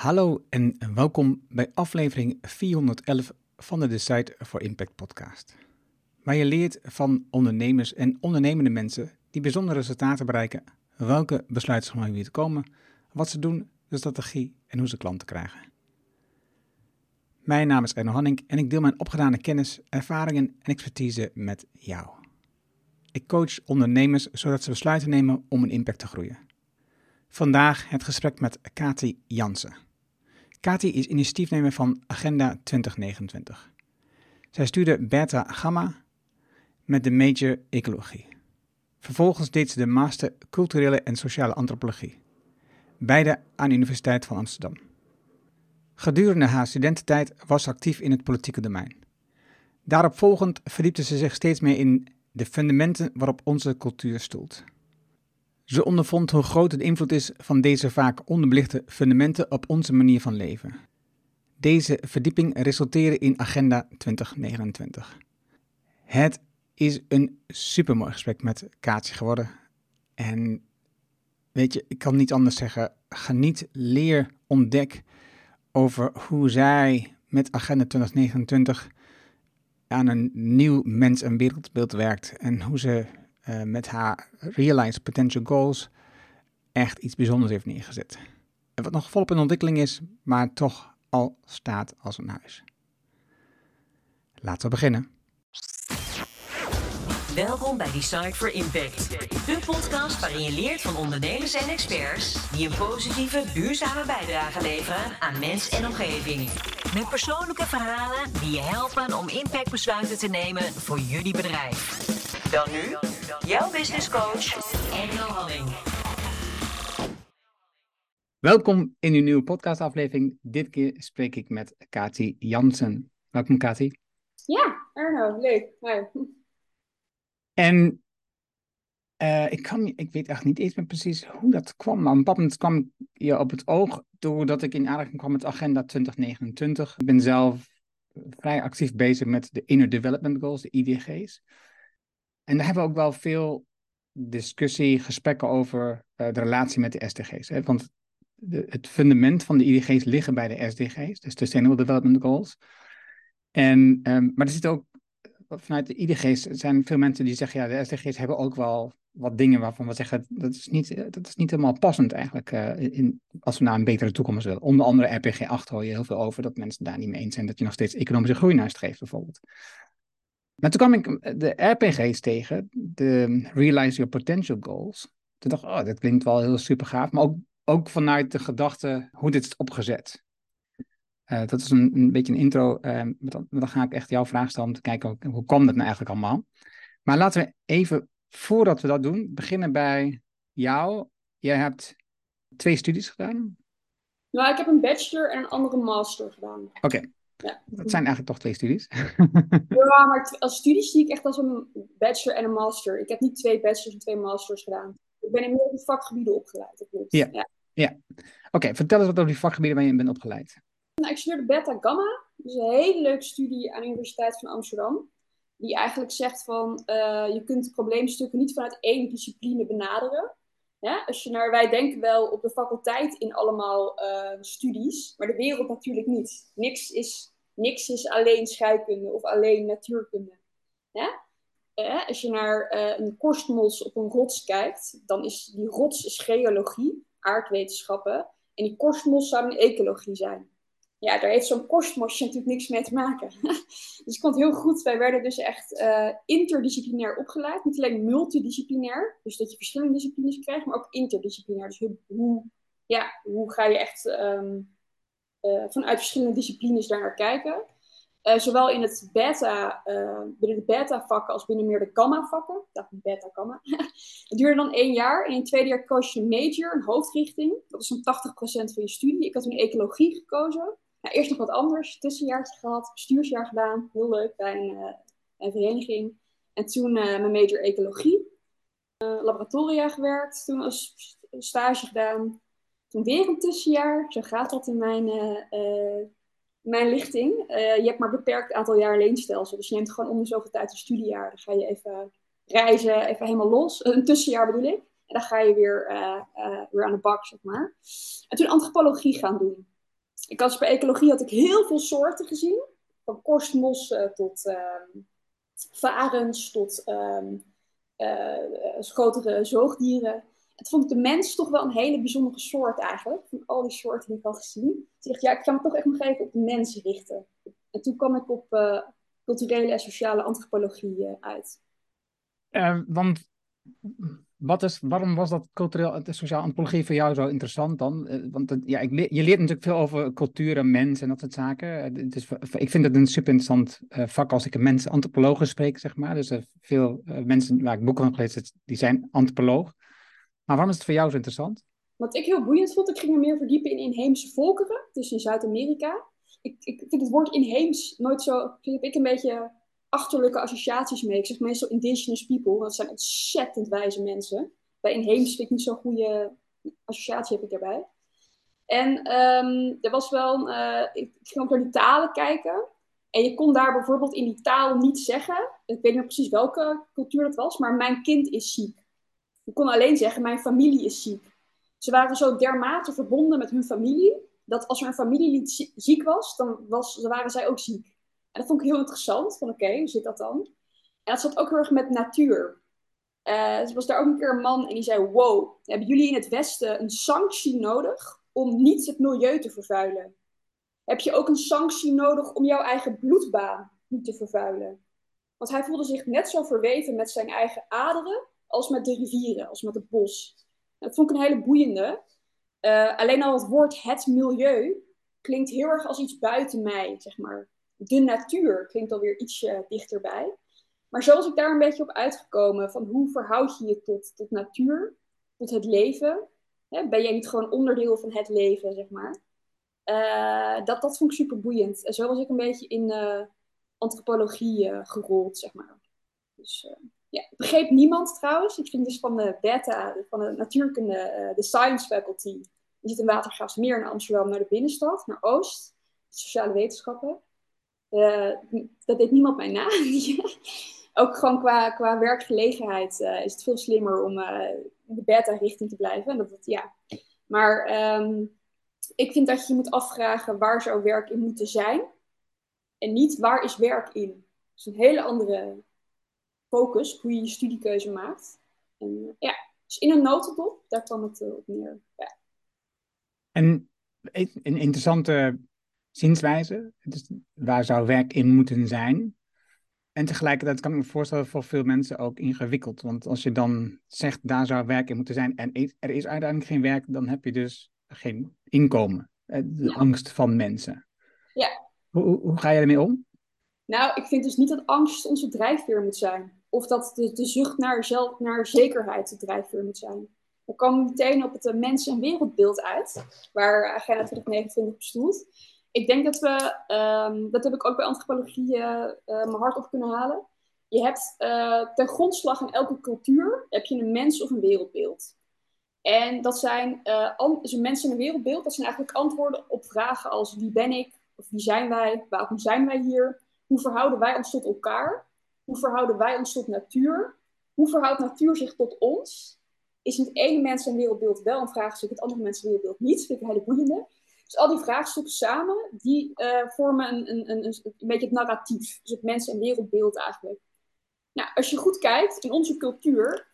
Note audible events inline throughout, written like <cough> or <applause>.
Hallo en welkom bij aflevering 411 van de Decide for Impact podcast. Waar je leert van ondernemers en ondernemende mensen die bijzondere resultaten bereiken, welke besluiten ze weer te komen, wat ze doen, de strategie en hoe ze klanten krijgen. Mijn naam is Erno Hanning en ik deel mijn opgedane kennis, ervaringen en expertise met jou. Ik coach ondernemers zodat ze besluiten nemen om een impact te groeien. Vandaag het gesprek met Kati Jansen. Kati is initiatiefnemer van Agenda 2029. Zij stuurde Beta Gamma met de major ecologie. Vervolgens deed ze de master culturele en sociale antropologie. Beide aan de Universiteit van Amsterdam. Gedurende haar studententijd was ze actief in het politieke domein. Daarop volgend verdiepte ze zich steeds meer in de fundamenten waarop onze cultuur stoelt. Ze ondervond hoe groot de invloed is van deze vaak onderbelichte fundamenten op onze manier van leven. Deze verdieping resulteerde in Agenda 2029. Het is een supermooi gesprek met Kaatje geworden. En weet je, ik kan niet anders zeggen. Geniet, leer, ontdek over hoe zij met Agenda 2029 aan een nieuw mens- en wereldbeeld werkt. En hoe ze uh, met haar Realize Potential Goals echt iets bijzonders heeft neergezet. En wat nog volop in ontwikkeling is, maar toch al staat als een huis. Laten we beginnen. Welkom bij Design for Impact, de podcast waarin je leert van ondernemers en experts die een positieve, duurzame bijdrage leveren aan mens en omgeving. Met persoonlijke verhalen die je helpen om impactbesluiten te nemen voor jullie bedrijf. Dan nu, jouw business coach, Engel Halling. Welkom in uw nieuwe podcastaflevering. Dit keer spreek ik met Kati Jansen. Welkom Kati. Ja, Erno, leuk. Hi. En uh, ik, kan, ik weet echt niet eens meer precies hoe dat kwam. Maar op een bepaald moment kwam je op het oog doordat ik in aanraking kwam met Agenda 2029. Ik ben zelf vrij actief bezig met de Inner Development Goals, de IDG's. En daar hebben we ook wel veel discussie, gesprekken over uh, de relatie met de SDG's. Hè? Want de, het fundament van de IDG's liggen bij de SDG's, de Sustainable Development Goals. En, um, maar er zit ook vanuit de IDG's zijn veel mensen die zeggen, ja, de SDG's hebben ook wel wat dingen waarvan we zeggen, dat is niet, dat is niet helemaal passend eigenlijk, in, als we naar een betere toekomst willen. Onder andere RPG 8 hoor je heel veel over dat mensen daar niet mee eens zijn, dat je nog steeds economische groei nastreeft bijvoorbeeld. Maar toen kwam ik de RPG's tegen, de Realize Your Potential Goals. Toen dacht ik, oh, dat klinkt wel heel super gaaf, maar ook, ook vanuit de gedachte hoe dit is opgezet. Uh, dat is een, een beetje een intro. Uh, dan, dan, ga ik echt jouw vraag stellen om te kijken hoe, hoe kwam dat nou eigenlijk allemaal. Maar laten we even, voordat we dat doen, beginnen bij jou. Jij hebt twee studies gedaan. Nou, ik heb een bachelor en een andere master gedaan. Oké. Okay. Ja. Dat zijn eigenlijk toch twee studies? <laughs> ja, maar als studies zie ik echt als een bachelor en een master. Ik heb niet twee bachelors en twee masters gedaan. Ik ben in meerdere vakgebieden opgeleid. Ja. ja. ja. Oké, vertel eens wat over die vakgebieden waar je in bent opgeleid. Nou, ik studeerde Beta Gamma. Dat is een hele leuke studie aan de Universiteit van Amsterdam. Die eigenlijk zegt van uh, je kunt probleemstukken niet vanuit één discipline benaderen. Ja, als je naar, wij denken wel op de faculteit in allemaal uh, studies, maar de wereld natuurlijk niet. Niks is, niks is alleen scheikunde of alleen natuurkunde. Ja? Uh, als je naar uh, een korstmos op een rots kijkt, dan is die rots is geologie, aardwetenschappen. En die korstmos zou een ecologie zijn ja, daar heeft zo'n korstmosje natuurlijk niks mee te maken. <laughs> dus ik vond het heel goed. Wij werden dus echt uh, interdisciplinair opgeleid. Niet alleen multidisciplinair, dus dat je verschillende disciplines krijgt, maar ook interdisciplinair. Dus hoe, ja, hoe ga je echt um, uh, vanuit verschillende disciplines daar naar kijken? Uh, zowel in het beta, binnen de beta-vakken als binnen meer de gamma-vakken. Dacht beta-gamma. <laughs> dat duurde dan één jaar. En in het tweede jaar koos je een major, een hoofdrichting. Dat is zo'n 80% van je studie. Ik had toen ecologie gekozen. Nou, eerst nog wat anders, tussenjaartje gehad, bestuursjaar gedaan, heel leuk bij een, uh, een vereniging. En toen uh, mijn major ecologie, uh, laboratoria gewerkt, toen als stage gedaan. Toen weer een tussenjaar, zo gaat dat in mijn, mijn lichting. je hebt maar een beperkt aantal jaar leenstelsel, dus je neemt gewoon om de zoveel tijd een studiejaar. Dan ga je even reizen, even helemaal los, een tussenjaar bedoel ik. En dan ga je weer, weer aan de bak, zeg maar. En toen antropologie gaan doen. Ik had bij ecologie had ik heel veel soorten gezien. Van korstmossen tot um, varens tot um, grotere zoogdieren. Het vond ik de mens toch wel een hele bijzondere soort eigenlijk. Van al die soorten die ik had gezien. Toen dacht ja, ik ga me toch echt nog even op de mens richten. En toen kwam ik op uh, culturele en sociale antropologie uit. Want wat is, waarom was dat cultureel en sociale antropologie voor jou zo interessant dan? Want ja, je leert natuurlijk veel over cultuur en mens en dat soort zaken. Dus, ik vind het een super interessant vak als ik een mens antropologen spreek, zeg maar. Dus veel mensen waar ik boeken van gelezen die zijn antropoloog. Maar waarom is het voor jou zo interessant? Wat ik heel boeiend vond, ik ging me meer verdiepen in inheemse volkeren, dus in Zuid-Amerika. Ik, ik vind het woord inheems nooit zo, heb ik een beetje achterlijke associaties mee. Ik zeg meestal indigenous people, want dat zijn ontzettend wijze mensen. Bij inheems vind ik niet zo'n goede associatie heb ik daarbij. En um, er was wel, uh, ik ging ook naar die talen kijken. En je kon daar bijvoorbeeld in die taal niet zeggen, ik weet niet precies welke cultuur dat was, maar mijn kind is ziek. Ik kon alleen zeggen, mijn familie is ziek. Ze waren zo dermate verbonden met hun familie, dat als er een familielid ziek was, dan, was, dan waren zij ook ziek. En dat vond ik heel interessant, van oké, hoe zit dat dan? En dat zat ook heel erg met natuur. Uh, er was daar ook een keer een man en die zei, wow, hebben jullie in het Westen een sanctie nodig om niet het milieu te vervuilen? Heb je ook een sanctie nodig om jouw eigen bloedbaan niet te vervuilen? Want hij voelde zich net zo verweven met zijn eigen aderen als met de rivieren, als met het bos. Dat vond ik een hele boeiende. Uh, alleen al het woord het milieu klinkt heel erg als iets buiten mij, zeg maar. De natuur klinkt alweer ietsje dichterbij. Maar zo was ik daar een beetje op uitgekomen van hoe verhoud je je tot, tot natuur, tot het leven. Hè, ben jij niet gewoon onderdeel van het leven, zeg maar. Uh, dat, dat vond ik super boeiend. En zo was ik een beetje in uh, antropologie uh, gerold, zeg maar. Dus ja, begreep niemand trouwens. Ik ging dus van de beta, van de natuurkunde, de science faculty. Die zit in Watergraafsmeer in Amsterdam naar de binnenstad, naar Oost. Sociale wetenschappen. Uh, dat deed niemand mij na. <laughs> Ook gewoon qua, qua werkgelegenheid uh, is het veel slimmer om in de beta-richting te blijven. Dat, ja. Maar um, ik vind dat je moet afvragen waar zou werk in moeten zijn. En niet waar is werk in. Dat is een hele andere focus, hoe je je studiekeuze maakt. En ja, dus in een notendop, daar kwam het op neer. Ja. En een interessante zienswijze, dus waar zou werk in moeten zijn? En tegelijkertijd kan ik me voorstellen voor veel mensen ook ingewikkeld. Want als je dan zegt, daar zou werk in moeten zijn en er is uiteindelijk geen werk, dan heb je dus geen inkomen. Eh, de ja. angst van mensen. Ja. Hoe, hoe, hoe ga je ermee om? Nou, ik vind dus niet dat angst onze drijfveer moet zijn of dat de, de zucht naar, zelf, naar zekerheid de drijfveer moet zijn. Dan komen we meteen op het uh, mens- en wereldbeeld uit, waar Agenda 2029 op stoelt. Ik denk dat we, um, dat heb ik ook bij antropologie uh, mijn hart op kunnen halen. Je hebt uh, ten grondslag in elke cultuur heb je een mens of een wereldbeeld. En dat zijn dus een mens en een wereldbeeld, dat zijn eigenlijk antwoorden op vragen als wie ben ik, of wie zijn wij, waarom zijn wij hier, hoe verhouden wij ons tot elkaar hoe verhouden wij ons tot natuur? Hoe verhoudt natuur zich tot ons? Is het ene mens- en wereldbeeld wel een vraagstuk, het andere mensen- en wereldbeeld niet? Dat vind ik een hele boeiende. Dus al die vraagstukken samen, die uh, vormen een, een, een, een, beetje het narratief. Dus het mens- en wereldbeeld eigenlijk. Nou, als je goed kijkt, in onze cultuur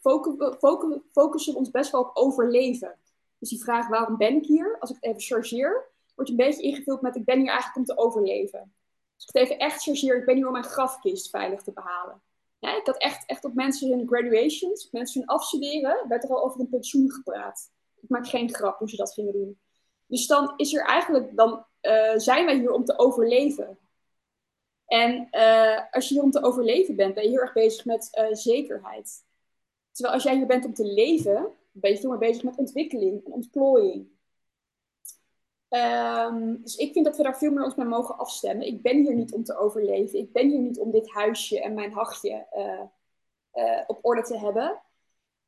focussen we ons best wel op overleven. Dus die vraag, waarom ben ik hier? Als ik het even chargeer, wordt een beetje ingevuld met, ik ben hier eigenlijk om te overleven. Dus ik het even echt chargeer, ik ben hier om mijn grafkist veilig te behalen. Ja, ik had echt, echt op mensen hun graduations, mensen hun afstuderen, werd er al over een pensioen gepraat. Ik maak geen grap hoe ze dat gingen doen. Dus dan is er eigenlijk, dan uh, zijn wij hier om te overleven. En uh, als je hier om te overleven bent, ben je heel erg bezig met uh, zekerheid. Terwijl als jij hier bent om te leven, ben je veel meer bezig met ontwikkeling en ontplooiing. Um, dus ik vind dat we daar veel meer ons mee mogen afstemmen. Ik ben hier niet om te overleven. Ik ben hier niet om dit huisje en mijn hachje op orde te hebben.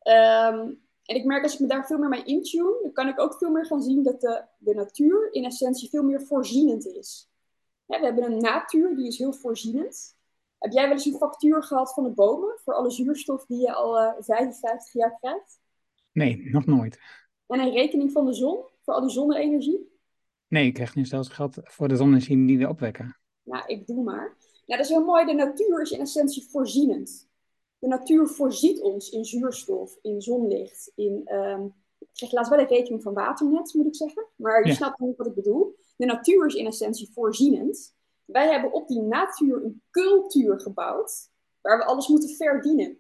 Um, en ik merk als ik me daar veel meer mee intune, dan kan ik ook veel meer gaan zien dat de, de natuur in essentie veel meer voorzienend is. Ja, we hebben een natuur die is heel voorzienend. Heb jij wel eens een factuur gehad van de bomen voor alle zuurstof die je al uh, 55 jaar krijgt? Nee, nog nooit. En een rekening van de zon voor al die zonne-energie? Nee, ik krijg nu zelfs geld voor de zonne-energie die we opwekken. Nou, ik doe maar. Ja, dat is heel mooi. De natuur is in essentie voorzienend. De natuur voorziet ons in zuurstof, in zonlicht, in... ehm, ik zeg laatst wel een rekening van waternet, moet ik zeggen. Maar je Ja. snapt niet wat ik bedoel. De natuur is in essentie voorzienend. Wij hebben op die natuur een cultuur gebouwd waar we alles moeten verdienen.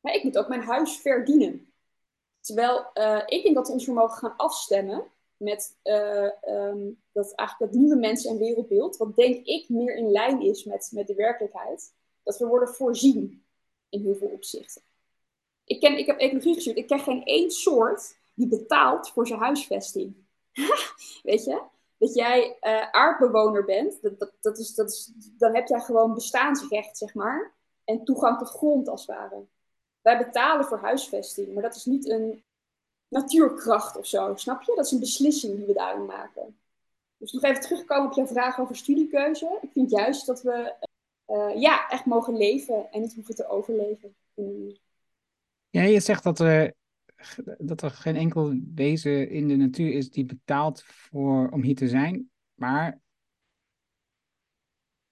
Maar ik moet ook mijn huis verdienen. Terwijl eh, ik denk dat we ons vermogen gaan afstemmen met eh, ehm, dat eigenlijk dat nieuwe mensen- en wereldbeeld, wat denk ik meer in lijn is met, met de werkelijkheid, dat we worden voorzien in heel veel opzichten. Ik, ken, ik heb ecologie gestudeerd, ik ken geen één soort die betaalt voor zijn huisvesting. <laughs> Weet je? Dat jij eh, aardbewoner bent, dat, dat, dat is, dat is, dan heb jij gewoon bestaansrecht, zeg maar, en toegang tot grond als het ware. Wij betalen voor huisvesting, maar dat is niet een natuurkracht of zo, snap je? Dat is een beslissing die we daarin maken. Dus nog even terugkomen op jouw vraag over studiekeuze. Ik vind juist dat we eh, ja, echt mogen leven en niet hoeven te overleven. Mm. Ja, je zegt dat er, dat er geen enkel wezen in de natuur is die betaalt voor, om hier te zijn. Maar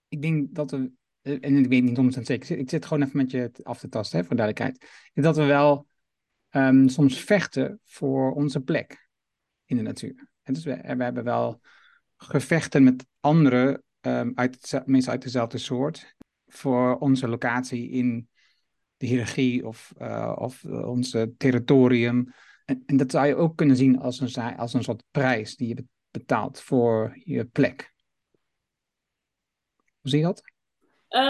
ik denk dat eh, en ik weet niet 100% zeker, ik zit, gewoon even met je af te tasten, hè, voor duidelijkheid. Dat we wel ehm, soms vechten voor onze plek in de natuur. En dus we, we hebben wel gevechten met anderen, ehm, uit, meestal uit dezelfde soort, voor onze locatie in de hiërarchie of, eh, of eh, ons territorium. En, dat zou je ook kunnen zien als een, als een soort prijs die je be- betaalt voor je plek. Hoe zie je dat? Eh,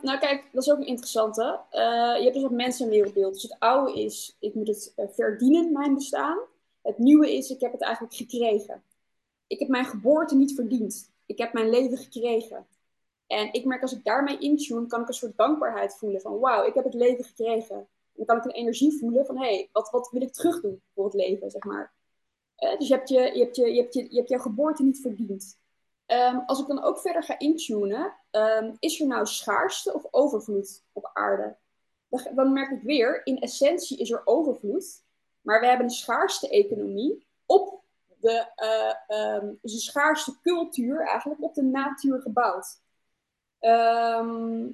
nou kijk, dat is ook een interessante. Je hebt dus het mensen- en wereldbeeld. Dus het oude is, ik moet het verdienen, mijn bestaan. Het nieuwe is, ik heb het eigenlijk gekregen. Ik heb mijn geboorte niet verdiend. Ik heb mijn leven gekregen. En ik merk als ik daarmee intune, kan ik een soort dankbaarheid voelen van wauw, ik heb het leven gekregen. En dan kan ik een energie voelen van hé, hey, wat, wat wil ik terug doen voor het leven, zeg maar. Eh, dus je hebt je, je, hebt je, je, hebt je, je hebt jouw geboorte niet verdiend. Ehm, als ik dan ook verder ga intunen, ehm, is er nou schaarste of overvloed op aarde? Dan, dan merk ik weer, in essentie is er overvloed, maar we hebben een schaarste economie op de, eh, ehm, dus een schaarste cultuur eigenlijk op de natuur gebouwd. Ehm,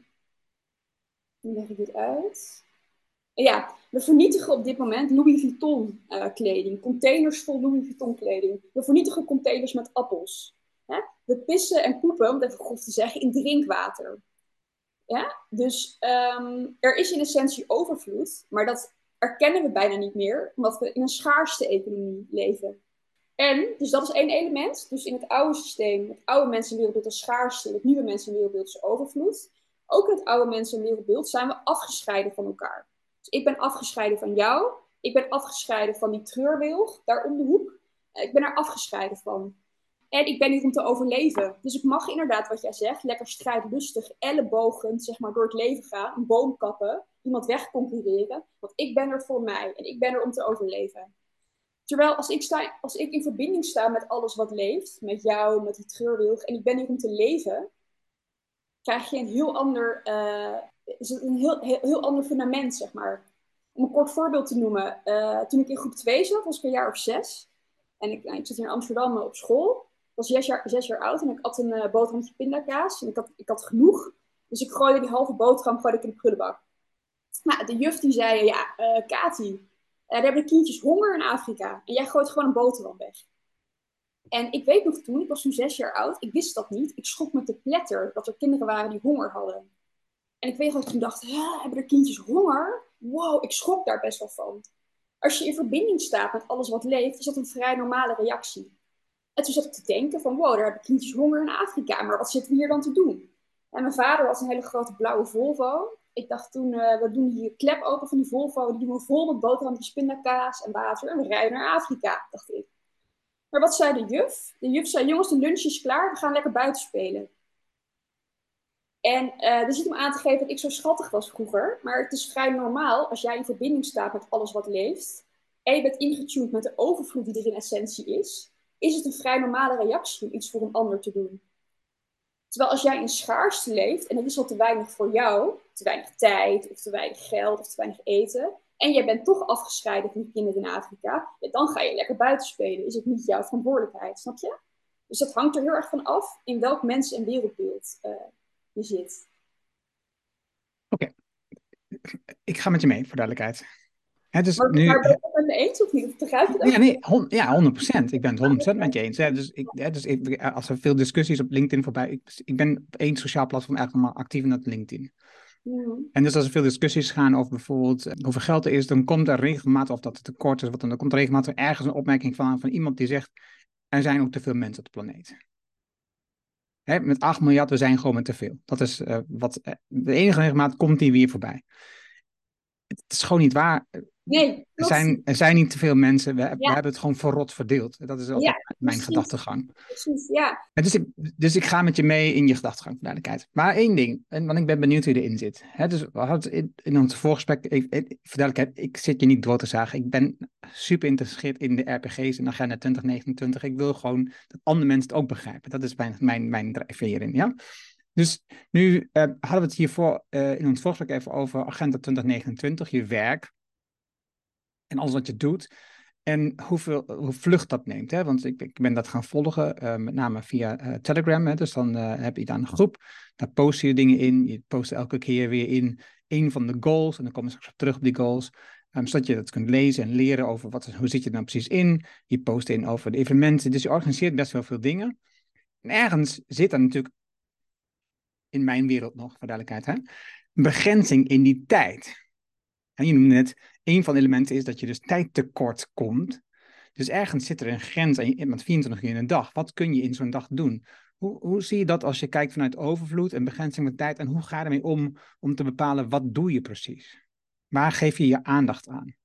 hoe leg ik dit uit? Ja, we vernietigen op dit moment Louis Vuitton eh, kleding, containers vol Louis Vuitton kleding. We vernietigen containers met appels. Hè? We pissen en poepen, om het even grof te zeggen, in drinkwater. Ja? Dus ehm, er is in essentie overvloed, maar dat erkennen we bijna niet meer, omdat we in een schaarste economie leven. En, dus dat is één element. Dus in het oude systeem, het oude mensenwereldbeeld is schaarste, het nieuwe mensenwereldbeeld is overvloed. Ook in het oude mensenwereldbeeld zijn we afgescheiden van elkaar. Dus ik ben afgescheiden van jou, ik ben afgescheiden van die treurwilg daar om de hoek. Eh, Ik ben er afgescheiden van. En ik ben hier om te overleven. Dus ik mag inderdaad, wat jij zegt, lekker strijdlustig, ellebogend, zeg maar, door het leven gaan. Een boom kappen, iemand wegconcurreren. Want ik ben er voor mij en ik ben er om te overleven. Terwijl als ik, sta, als ik in verbinding sta met alles wat leeft, met jou, met die treurwilg, en ik ben hier om te leven, krijg je een heel ander, eh, is het een heel, heel, ander fundament, zeg maar. Om een kort voorbeeld te noemen, eh, toen ik in groep 2 zat, was ik een jaar of zes. En ik, nou, zat in Amsterdam eh, op school. Was zes jaar, oud en ik had een uh, boterhamje pindakaas. En ik had, ik genoeg. Dus ik gooide die halve boterham gooide ik in de prullenbak. Nou, de juf die zei, ja, Kati, er hebben de kindjes honger in Afrika. En jij gooit gewoon een boterham weg. En ik weet nog toen, ik was toen zes jaar oud, ik wist dat niet. Ik schrok me te pletter dat er kinderen waren die honger hadden. En ik weet dat ik toen dacht, hebben er kindjes honger? Wow, ik schrok daar best wel van. Als je in verbinding staat met alles wat leeft, is dat een vrij normale reactie. En toen zat ik te denken van, wow, daar hebben kindjes honger in Afrika, maar wat zitten we hier dan te doen? En mijn vader had een hele grote blauwe Volvo. Ik dacht toen, uh, we doen die klep open van die Volvo, die doen we vol met boterhammetjes, pindakaas en water en we rijden naar Afrika, dacht ik. Maar wat zei de juf? De juf zei, jongens, de lunch is klaar, we gaan lekker buiten spelen. En uh, dit is om aan te geven dat ik zo schattig was vroeger. Maar het is vrij normaal als jij in verbinding staat met alles wat leeft. En je bent ingetuned met de overvloed die er in essentie is. Is het een vrij normale reactie om iets voor een ander te doen. Terwijl als jij in schaarste leeft en er is al te weinig voor jou. Te weinig tijd of te weinig geld of te weinig eten. En jij bent toch afgescheiden van die kinderen in Afrika. Ja, dan ga je lekker buiten spelen. Is het niet jouw verantwoordelijkheid, snap je? Dus dat hangt er heel erg van af in welk mens- en wereldbeeld uh, je zit. Oké, ik ga met je mee, voor duidelijkheid. Hè, dus maar, nu, maar ben je het met me eens of niet? Begrijp je dat? Ja, nee, ja, 100% Ik ben het 100% met je eens. Hè. Dus, ik, hè, dus ik, als er veel discussies op LinkedIn voorbij... Ik, ik ben op één sociaal platform eigenlijk maar actief in dat LinkedIn. En dus als er veel discussies gaan over bijvoorbeeld eh, hoeveel geld er is, dan komt er regelmatig, of dat het tekort is, wat dan, dan komt er regelmatig ergens een opmerking van, van iemand die zegt, er zijn ook te veel mensen op de planeet. Met 8 miljard, we zijn gewoon met te veel. Dat is uh, wat, uh, de enige regelmaat komt die weer voorbij. Het is gewoon niet waar. Nee, er zijn, er zijn niet te veel mensen. We, we hebben het gewoon verrot verdeeld. Dat is altijd mijn gedachtegang. Precies, ja. Dus ik, dus ik ga met je mee in je gedachtegang, voor duidelijkheid. Maar één ding, en, want ik ben benieuwd hoe je erin zit. dus we hadden in, in ons voorgesprek, ik, ik, duidelijkheid, ik zit je niet door te zagen. Ik ben super geïnteresseerd in de RPG's en agenda 2029. Ik wil gewoon dat andere mensen het ook begrijpen. Dat is mijn, mijn, mijn drijfveer hierin, ja. Dus nu uh, hadden we het hiervoor uh, in ons voorgesprek even over Agenda 2029, je werk en alles wat je doet. En hoeveel, hoe vlucht dat neemt. Hè? Want ik, ik ben dat gaan volgen, uh, met name via Telegram. Hè? Dus dan heb je daar een groep, daar post je dingen in. Je post elke keer weer in een van de goals. En dan kom je straks terug op die goals. Um, zodat je dat kunt lezen en leren over wat, hoe zit je nou precies in. Je post in over de evenementen. Dus je organiseert best wel veel dingen. En ergens zit er natuurlijk, in mijn wereld nog, voor duidelijkheid, hè? begrenzing in die tijd. En je noemde net, een van de elementen is dat je dus tijdtekort komt. Dus ergens zit er een grens en je hebt 24 uur in een dag. Wat kun je in zo'n dag doen? Hoe, hoe zie je dat als je kijkt vanuit overvloed en begrenzing van tijd? En hoe ga je ermee om om te bepalen wat doe je precies? Waar geef je je aandacht aan?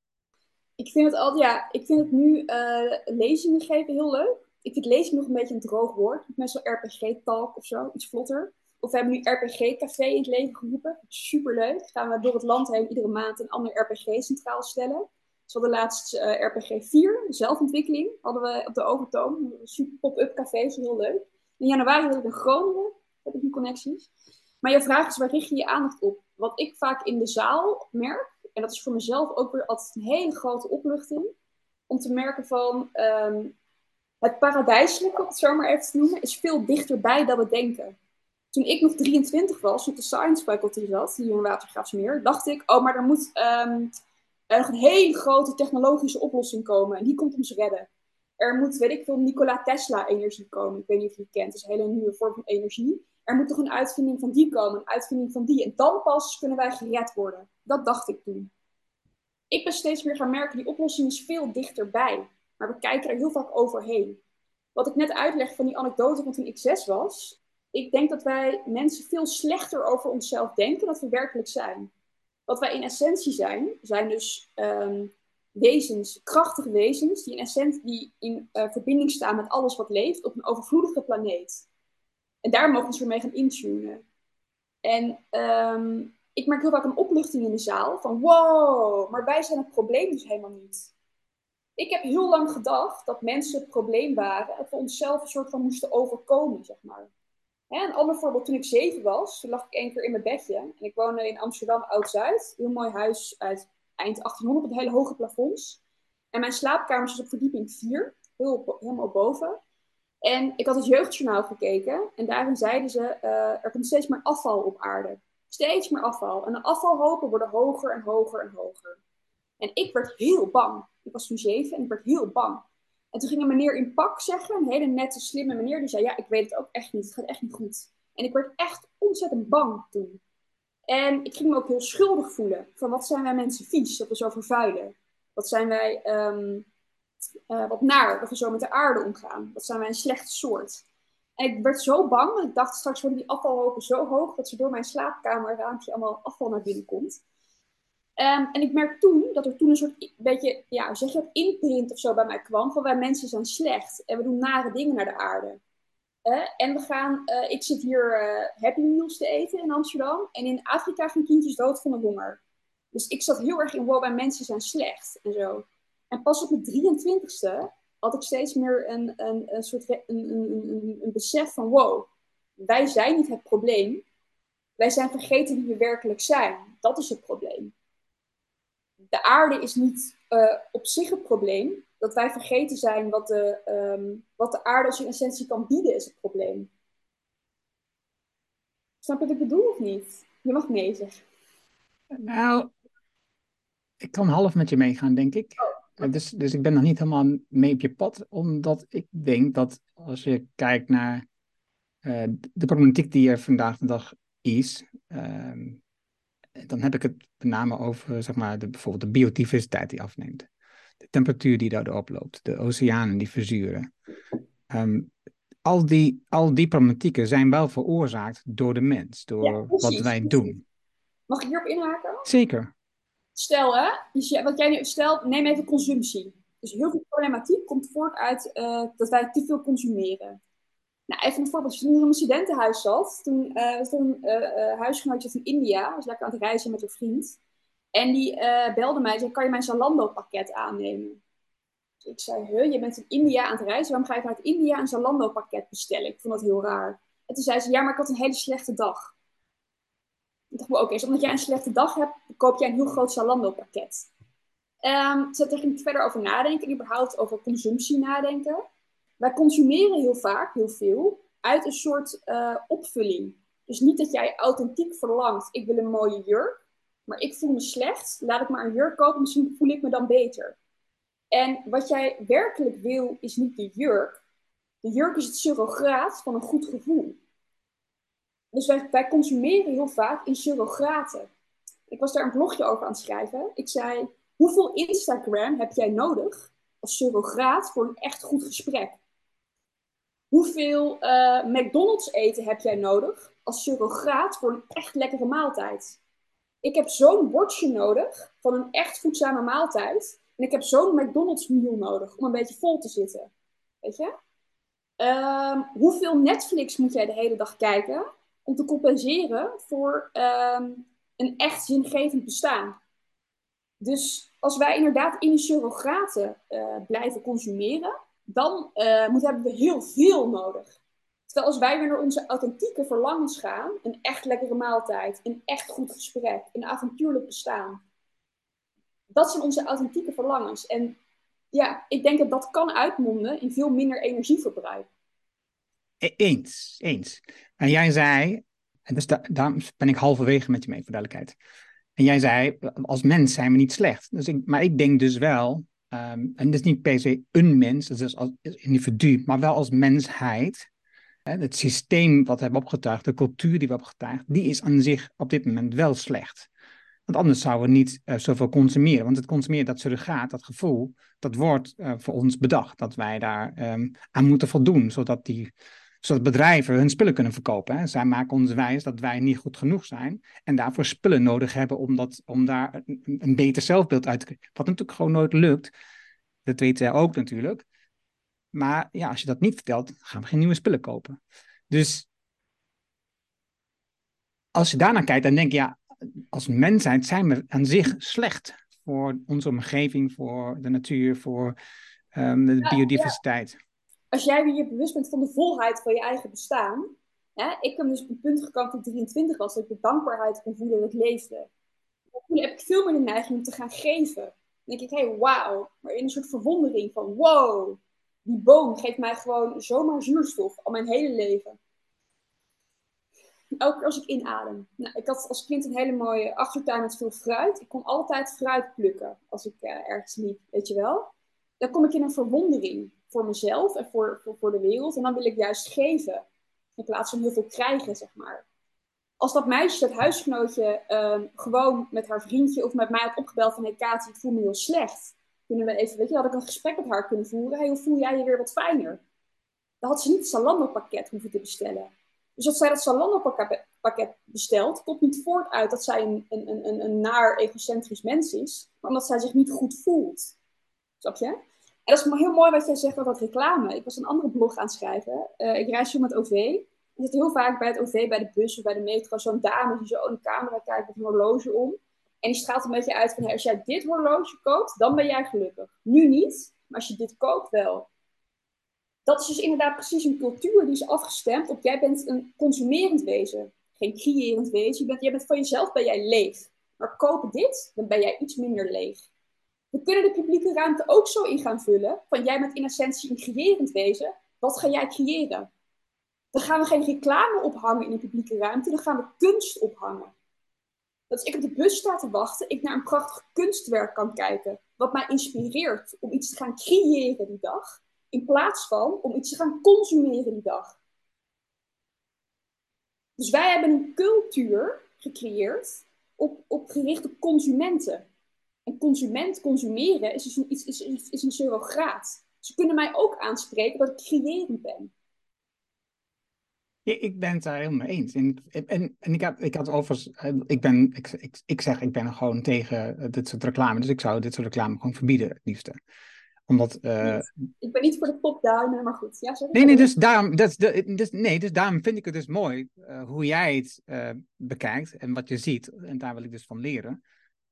Ik vind het altijd, ja, ik vind het nu uh, lezingen geven heel leuk. Ik vind lezing nog een beetje een droog woord. Meestal RPG-talk of zo, iets vlotter. Of we hebben nu RPG-café in het leven geroepen. Superleuk. Gaan we door het land heen iedere maand een ander RPG centraal stellen. Dus we hadden laatst uh, RPG 4, zelfontwikkeling, hadden we op de Overtoom. Een super pop-up café, is heel leuk. In januari had ik in Groningen, heb ik nu connecties. Maar je vraag is, waar richt je je aandacht op? Wat ik vaak in de zaal merk, en dat is voor mezelf ook weer altijd een hele grote opluchting, om te merken van um, het paradijselijke, om het zo maar even te noemen, is veel dichterbij dan we denken toen ik nog 23 was, op de science faculty zat, hier in Watergraafsmeer, dacht ik, oh, maar er moet um, er een hele grote technologische oplossing komen. En die komt ons redden. Er moet, weet ik veel, Nikola Tesla-energie komen. Ik weet niet of je het kent. Is een hele nieuwe vorm van energie. Er moet toch een uitvinding van die komen, een uitvinding van die. En dan pas kunnen wij gered worden. Dat dacht ik toen. Ik ben steeds meer gaan merken, die oplossing is veel dichterbij. Maar we kijken er heel vaak overheen. Wat ik net uitleg van die anekdote van toen ik zes was, ik denk dat wij mensen veel slechter over onszelf denken dan we werkelijk zijn. Wat wij in essentie zijn, zijn dus um, wezens, krachtige wezens, die in essentie die in uh, verbinding staan met alles wat leeft op een overvloedige planeet. En daar mogen we mee gaan intunen. En um, ik merk heel vaak een opluchting in de zaal van wow, maar wij zijn het probleem dus helemaal niet. Ik heb heel lang gedacht dat mensen het probleem waren en voor onszelf een soort van moesten overkomen, zeg maar een ander voorbeeld, toen ik zeven was, lag ik één keer in mijn bedje. En ik woonde in Amsterdam Oud-Zuid. Heel mooi huis uit eind 1800 met hele hoge plafonds. En mijn slaapkamer is op verdieping 4, heel, helemaal boven. En ik had het jeugdjournaal gekeken. En daarin zeiden ze, uh, er komt steeds meer afval op aarde. Steeds meer afval. En de afvalhopen worden hoger en hoger en hoger. En ik werd heel bang. Ik was toen zeven en ik werd heel bang. En toen ging een meneer in pak zeggen, een hele nette, slimme meneer, die zei, ja, ik weet het ook echt niet, het gaat echt niet goed. En ik werd echt ontzettend bang toen. En ik ging me ook heel schuldig voelen, van wat zijn wij mensen vies, dat we zo vervuilen. Wat zijn wij, um, uh, wat naar, dat we zo met de aarde omgaan. Wat zijn wij een slechte soort. En ik werd zo bang, ik dacht straks worden die afvalhopen zo hoog, dat ze door mijn slaapkamerraampje allemaal afval naar binnen komt. Um, en ik merk toen dat er toen een soort beetje, ja, zeg je dat, imprint of zo bij mij kwam. Van wij mensen zijn slecht en we doen nare dingen naar de aarde. En we gaan, uh, ik zit hier uh, Happy Meals te eten in Amsterdam. En in Afrika gaan kindjes dood van de honger. Dus ik zat heel erg in, wow, wij mensen zijn slecht en zo. En pas op mijn 23ste had ik steeds meer een, een, een soort een, een, een besef van, wow, wij zijn niet het probleem. Wij zijn vergeten wie we werkelijk zijn. Dat is het probleem de aarde is niet uh, op zich het probleem. Dat wij vergeten zijn wat de, um, wat de aarde als in essentie kan bieden, is het probleem. Snap je wat ik bedoel of niet? Je mag nee zeggen. Nou, ik kan half met je meegaan, denk ik. Oh. Dus, dus ik ben nog niet helemaal mee op je pad, omdat ik denk dat als je kijkt naar uh, de problematiek die er vandaag de dag is, uh, dan heb ik het met name over zeg maar, de, bijvoorbeeld de biodiversiteit die afneemt. De temperatuur die daardoor oploopt, de oceanen die verzuren. Um, al, die, al die problematieken zijn wel veroorzaakt door de mens, door wat wij doen. Mag ik hierop inhaken? Zeker. Stel, hè, dus wat jij nu, stel, neem even consumptie. Dus heel veel problematiek komt voort uit uh, dat wij te veel consumeren. Nou, even een voorbeeld. Toen ik in een studentenhuis zat, toen uh, was er een uh, huisgenootje van India, was lekker aan het reizen met een vriend. En die belde mij en zei, kan je mijn Zalando-pakket aannemen? Dus ik zei, huh, je bent in India aan het reizen, waarom ga je vanuit India een Zalando-pakket bestellen? Ik vond dat heel raar. En toen zei ze, ja, maar ik had een hele slechte dag. Ik dacht, oké, okay, dus omdat jij een slechte dag hebt, koop jij een heel groot Zalando-pakket. Um, dus daar ging verder over nadenken en überhaupt over consumptie nadenken. Wij consumeren heel vaak heel veel uit een soort uh, opvulling. Dus niet dat jij authentiek verlangt, ik wil een mooie jurk, maar ik voel me slecht, laat ik maar een jurk kopen, misschien voel ik me dan beter. En wat jij werkelijk wil, is niet de jurk. De jurk is het surrogaat van een goed gevoel. Dus wij, consumeren heel vaak in surrogaten. Ik was daar een blogje over aan het schrijven. Ik zei, hoeveel Instagram heb jij nodig als surrogaat voor een echt goed gesprek? Hoeveel uh, McDonald's eten heb jij nodig als surrogaat voor een echt lekkere maaltijd? Ik heb zo'n bordje nodig van een echt voedzame maaltijd. En ik heb zo'n McDonald's meal nodig om een beetje vol te zitten. Weet je? Um, hoeveel Netflix moet jij de hele dag kijken om te compenseren voor um, een echt zingevend bestaan? Dus als wij inderdaad in die surrogaten uh, blijven consumeren, dan uh, moet, hebben we heel veel nodig. Terwijl als wij weer naar onze authentieke verlangens gaan, een echt lekkere maaltijd, een echt goed gesprek, een avontuurlijk bestaan, dat zijn onze authentieke verlangens. En ja, ik denk dat dat kan uitmonden in veel minder energieverbruik. E-, eens, eens. En jij zei, en dus da daar ben ik halverwege met je mee, voor duidelijkheid. En jij zei, als mens zijn we niet slecht. Dus ik, maar ik denk dus wel Um, en dat is niet per se een mens, is als individu, maar wel als mensheid. Het systeem wat we hebben opgetuigd, de cultuur die we hebben opgetuigd, die is aan zich op dit moment wel slecht. Want anders zouden we niet uh, zoveel consumeren. Want het consumeren, dat surrogaat, dat gevoel, dat wordt uh, voor ons bedacht. Dat wij daar um, aan moeten voldoen, zodat die zodat bedrijven hun spullen kunnen verkopen. Hè. Zij maken ons wijs dat wij niet goed genoeg zijn en daarvoor spullen nodig hebben om, dat, om daar een, een beter zelfbeeld uit te krijgen. Wat natuurlijk gewoon nooit lukt. Dat weten zij ook natuurlijk. Maar ja, als je dat niet vertelt, gaan we geen nieuwe spullen kopen. Dus als je daarnaar kijkt, dan denk je, ja, als mensheid zijn we aan zich slecht voor onze omgeving, voor de natuur, voor um, de biodiversiteit als jij weer bewust bent van de volheid van je eigen bestaan. Hè, ik ben dus op een punt gekomen toen ik 23 was, dat ik de dankbaarheid kon voelen dat ik leefde. Toen heb ik veel meer de neiging om te gaan geven. Dan denk ik, hé, hey, wauw. Maar in een soort verwondering van, wow, die boom geeft mij gewoon zomaar zuurstof al mijn hele leven. Elke keer als ik inadem. Nou, ik had als kind een hele mooie achtertuin met veel fruit. Ik kon altijd fruit plukken als ik uh, ergens liep, weet je wel. Dan kom ik in een verwondering voor mezelf en voor, voor, voor de wereld. En dan wil ik juist geven. In plaats van heel veel krijgen, zeg maar. Als dat meisje, dat huisgenootje, um, gewoon met haar vriendje of met mij had opgebeld van... Hé hey, Katie, ik voel me heel slecht. Kunnen we even, weet je, had ik een gesprek met haar kunnen voeren. Hey, hoe voel jij je weer wat fijner? Dan had ze niet het Zalando-pakket hoeven te bestellen. Dus als zij dat Zalando-pakket bestelt, komt niet voort uit dat zij een, een, een, een naar egocentrisch mens is, maar omdat zij zich niet goed voelt. Snap je? En dat is heel mooi wat jij zegt over dat reclame. Ik was een andere blog aan het schrijven. Uh, ik reis zo met OV. Er zit heel vaak bij het OV, bij de bus of bij de metro, zo'n dame die zo in de camera kijkt met een horloge om. En die straalt een beetje uit van, als jij dit horloge koopt, dan ben jij gelukkig. Nu niet, maar als je dit koopt, wel. Dat is dus inderdaad precies een cultuur die is afgestemd op, jij bent een consumerend wezen. Geen creërend wezen. Je bent, jij bent van jezelf ben jij leeg. Maar koop dit, dan ben jij iets minder leeg. We kunnen de publieke ruimte ook zo in gaan vullen. Van jij bent in essentie een creërend wezen. Wat ga jij creëren? Dan gaan we geen reclame ophangen in de publieke ruimte. Dan gaan we kunst ophangen. Dat als ik op de bus sta te wachten, ik naar een prachtig kunstwerk kan kijken. Wat mij inspireert om iets te gaan creëren die dag. In plaats van om iets te gaan consumeren die dag. Dus wij hebben een cultuur gecreëerd op, op gerichte consumenten. En consument, consumeren, is, dus een, is, is, is een surrogaat. Ze kunnen mij ook aanspreken dat ik creërend ben. Ik ben het daar helemaal mee eens. En, en, en ik, had, ik had overigens, eh, ik, ben, ik, ik, ik zeg, ik ben gewoon tegen eh, dit soort reclame. Dus ik zou dit soort reclame gewoon verbieden, het liefste omdat, uh, ik ben niet voor de top-down, maar goed. Ja, nee, nee, dus daarom, dat, dus, nee, dus daarom vind ik het dus mooi uh, hoe jij het uh, bekijkt en wat je ziet. En daar wil ik dus van leren.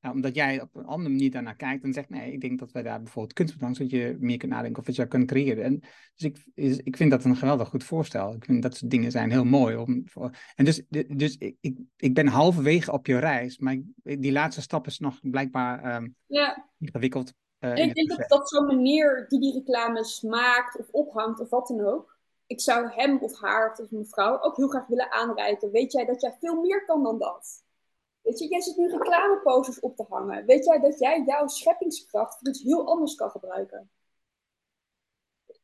Nou, omdat jij op een andere manier daarnaar kijkt en zegt, nee, ik denk dat wij daar bijvoorbeeld kunstbedankt, zodat je meer kunt nadenken of wat je kunt creëren. En, dus ik, is, ik vind dat een geweldig goed voorstel. Ik vind dat soort dingen zijn heel mooi. Om, voor, en dus, dus ik, ik, ik ben halverwege op je reis, maar die laatste stap is nog blijkbaar um, ja. ingewikkeld. Uh, ik denk dat, dat zo'n meneer die die reclames maakt of ophangt of wat dan ook, ik zou hem of haar of mevrouw ook heel graag willen aanreiken. Weet jij dat jij veel meer kan dan dat? Weet je, jij zit nu reclameposters op te hangen. Weet jij dat jij jouw scheppingskracht voor iets heel anders kan gebruiken?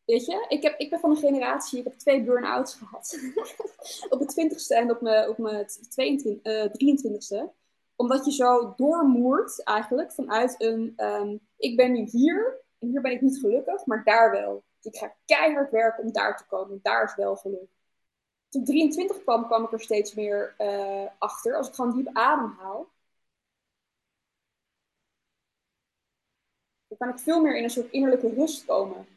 Weet je, ik, heb, ik ben van een generatie, ik heb twee burn-outs gehad. <laughs> op mijn 20ste en op mijn, op mijn 22, uh, 23ste. Omdat je zo doormoert eigenlijk vanuit een, um, ik ben nu hier en hier ben ik niet gelukkig, maar daar wel. Ik ga keihard werken om daar te komen. Daar is wel geluk toen 23 kwam, kwam ik er steeds meer uh, achter. Als ik gewoon diep ademhaal. Dan kan ik veel meer in een soort innerlijke rust komen.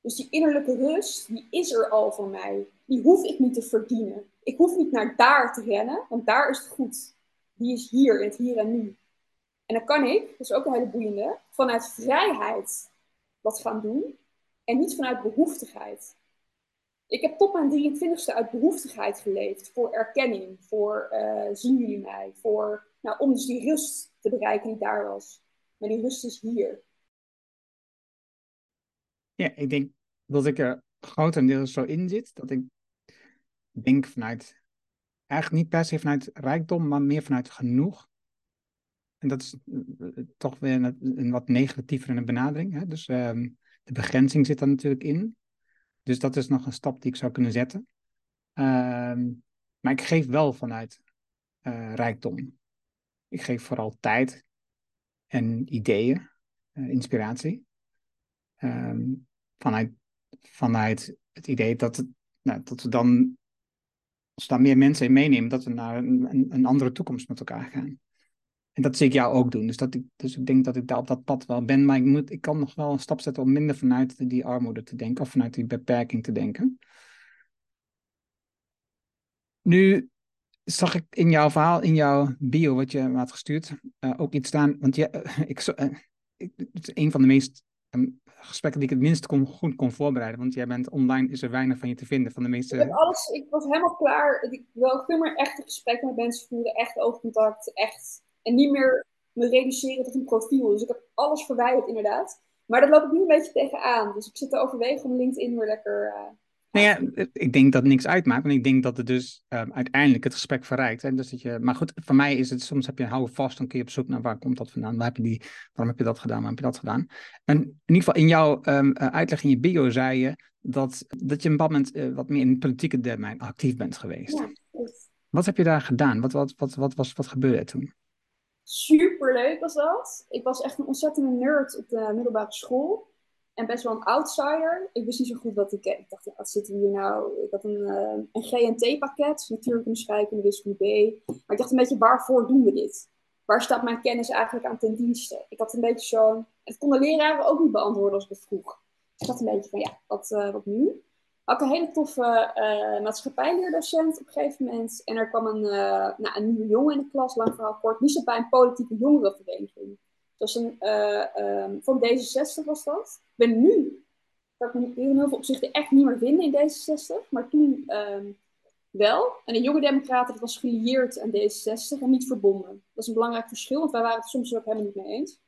Dus die innerlijke rust, die is er al voor mij. Die hoef ik niet te verdienen. Ik hoef niet naar daar te rennen, want daar is het goed. Die is hier, in het hier en nu. En dan kan ik, dat is ook een hele boeiende, vanuit vrijheid wat gaan doen. En niet vanuit behoeftigheid. Ik heb tot mijn 23ste uit behoeftigheid geleefd. Voor erkenning, voor uh, zien jullie mij. Voor, nou, om dus die rust te bereiken die daar was. Maar die rust is hier. Ja, ik denk dat ik er grotendeels zo in zit. Dat ik denk vanuit, eigenlijk niet per se vanuit rijkdom, maar meer vanuit genoeg. En dat is eh, toch weer een, wat negatievere benadering. Hè? Dus um, de begrenzing zit er natuurlijk in. Dus dat is nog een stap die ik zou kunnen zetten. Ehm, maar ik geef wel vanuit uh, rijkdom. Ik geef vooral tijd en ideeën, uh, inspiratie. Um, vanuit, vanuit het idee dat, het, nou, dat we dan, als daar meer mensen in meenemen, dat we naar een, een andere toekomst met elkaar gaan. En dat zie ik jou ook doen. Dus, dat ik, dus ik denk dat ik daar op dat pad wel ben. Maar ik, moet, ik kan nog wel een stap zetten om minder vanuit die armoede te denken. Of vanuit die beperking te denken. Nu zag ik in jouw verhaal, in jouw bio wat je me had gestuurd, uh, ook iets staan. Want je, uh, ik, uh, ik, het is een van de meest um, gesprekken die ik het minst goed kon voorbereiden. Want jij bent online, is er weinig van je te vinden. Van de meeste... Ik was helemaal klaar. Ik wil veel meer echte gesprekken met mensen voeren. Echt oogcontact, echt en niet meer me reduceren tot een profiel. Dus ik heb alles verwijderd, inderdaad. Maar daar loop ik nu een beetje tegenaan. Dus ik zit te overwegen om LinkedIn weer lekker. Uh, nou ja, ik denk dat niks uitmaakt. Want ik denk dat het dus um, uiteindelijk het gesprek verrijkt. Hè? Dus dat je, maar goed, voor mij is het soms heb je een hou vast. Dan kun je op zoek naar waar komt dat vandaan. Waar heb je die, waarom heb je dat gedaan? Waarom heb je dat gedaan? En in ieder geval in jouw um, uitleg in je bio zei je dat, dat je op een bepaald moment uh, wat meer in het politieke domein actief bent geweest. Ja, Wat heb je daar gedaan? Wat, wat, wat, wat, was, wat gebeurde er toen? Super leuk was dat. Ik was echt een ontzettende nerd op de middelbare school. En best wel een outsider. Ik wist niet zo goed wat ik... Ik dacht, ja, wat zit hier nou? Ik had een, uh, een GNT-pakket. Natuurkunde, scheikunde, wiskunde B. Maar ik dacht een beetje, waarvoor doen we dit? Waar staat mijn kennis eigenlijk aan ten dienste? Ik had een beetje zo'n... Het konden leraren ook niet beantwoorden als ik het vroeg. Ik had een beetje van, ja, wat, uh, wat nu? Ik een hele toffe uh, maatschappijleerdocent op een gegeven moment. En er kwam een, uh, nou, een nieuwe jongen in de klas, lang verhaal kort. Die zat bij een politieke jongerenvereniging. Dat was een, uh, um, van D66 was dat. Ik ben nu, dat ik in heel veel opzichten echt niet meer vinden in D66. Maar toen um, wel. En de jonge democraten, dat was gelieerd aan D66 en niet verbonden. Dat is een belangrijk verschil, want wij waren het soms ook helemaal niet mee eens.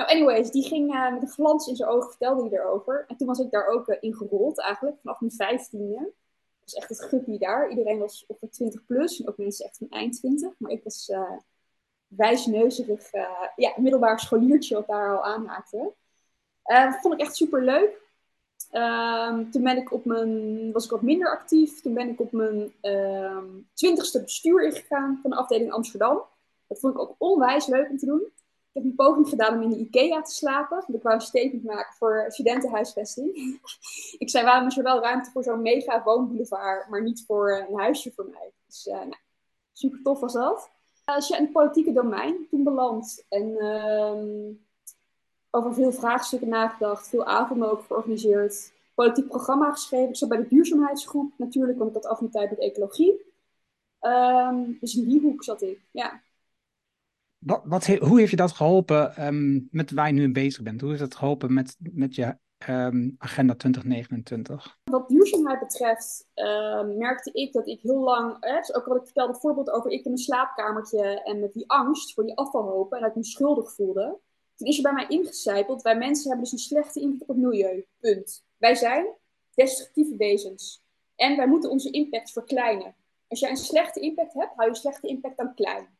Nou, anyways, die ging uh, met een glans in zijn ogen, vertelde hij erover. En toen was ik daar ook uh, in eigenlijk, vanaf mijn vijftiende. Dat was echt het guppie daar. Iedereen was op de 20 plus, en ook mensen echt van eind 20. Maar ik was uh, wijsneuzerig, ja, middelbaar scholiertje wat daar al aanhaakte. dat vond ik echt super leuk. Um, toen ben ik op mijn, was ik wat minder actief. Toen ben ik op mijn um, twintigste bestuur ingegaan van de afdeling Amsterdam. Dat vond ik ook onwijs leuk om te doen. Ik heb een poging gedaan om in de IKEA te slapen. Want ik wou een statement maken voor studentenhuisvesting. <laughs> ik zei, waarom is er wel ruimte voor zo'n mega woonboulevard, maar niet voor een huisje voor mij? Dus uh, nou, super tof was dat. Als je in het politieke domein toen beland en um, over veel vraagstukken nagedacht, veel avonden ook georganiseerd, politiek programma geschreven. Ik zat bij de duurzaamheidsgroep natuurlijk, want ik had af en tijd met ecologie. Um, dus in die hoek zat ik, ja. Wat, hoe heeft je dat geholpen um, met waar je nu bezig bent? Hoe heeft dat geholpen met, met je um, agenda 2029? Wat duurzaamheid betreft merkte ik dat ik heel lang, eh, dus ook wat ik vertelde, het voorbeeld over ik in mijn slaapkamertje en met die angst voor die afvalhopen en dat ik me schuldig voelde toen is er bij mij ingecijpeld, wij mensen hebben dus een slechte impact op het milieu. Punt. Wij zijn destructieve wezens. En wij moeten onze impact verkleinen. Als jij een slechte impact hebt, hou je slechte impact dan klein.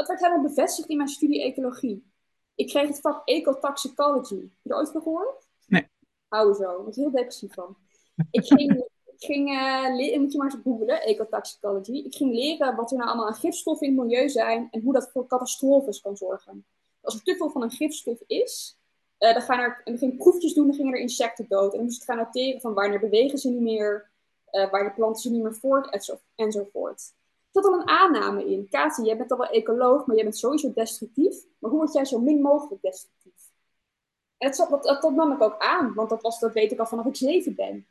Dat werd helemaal bevestigd in mijn studie ecologie. Ik kreeg het vak ecotoxicology. Heb je er ooit van gehoord? Nee. Hou zo, daar word heel depressief van. Ik ging, <laughs> ik ging uh, moet je maar eens googlen, ecotoxicology. Ik ging leren wat er nou allemaal aan gifstoffen in het milieu zijn en hoe dat voor catastrofes kan zorgen. Als er te veel van een gifstof is, uh, dan gaan er, en dan proefjes doen, dan gingen er insecten dood. En dan moest het gaan noteren van wanneer bewegen ze niet meer, uh, waar de planten ze niet meer voort, enzovoort. Zat al een aanname in. Kati, jij bent al wel ecoloog, maar jij bent sowieso destructief. Maar hoe word jij zo min mogelijk destructief? En dat, dat, dat, dat nam ik ook aan, want dat, was, dat weet ik al vanaf ik zeven ben.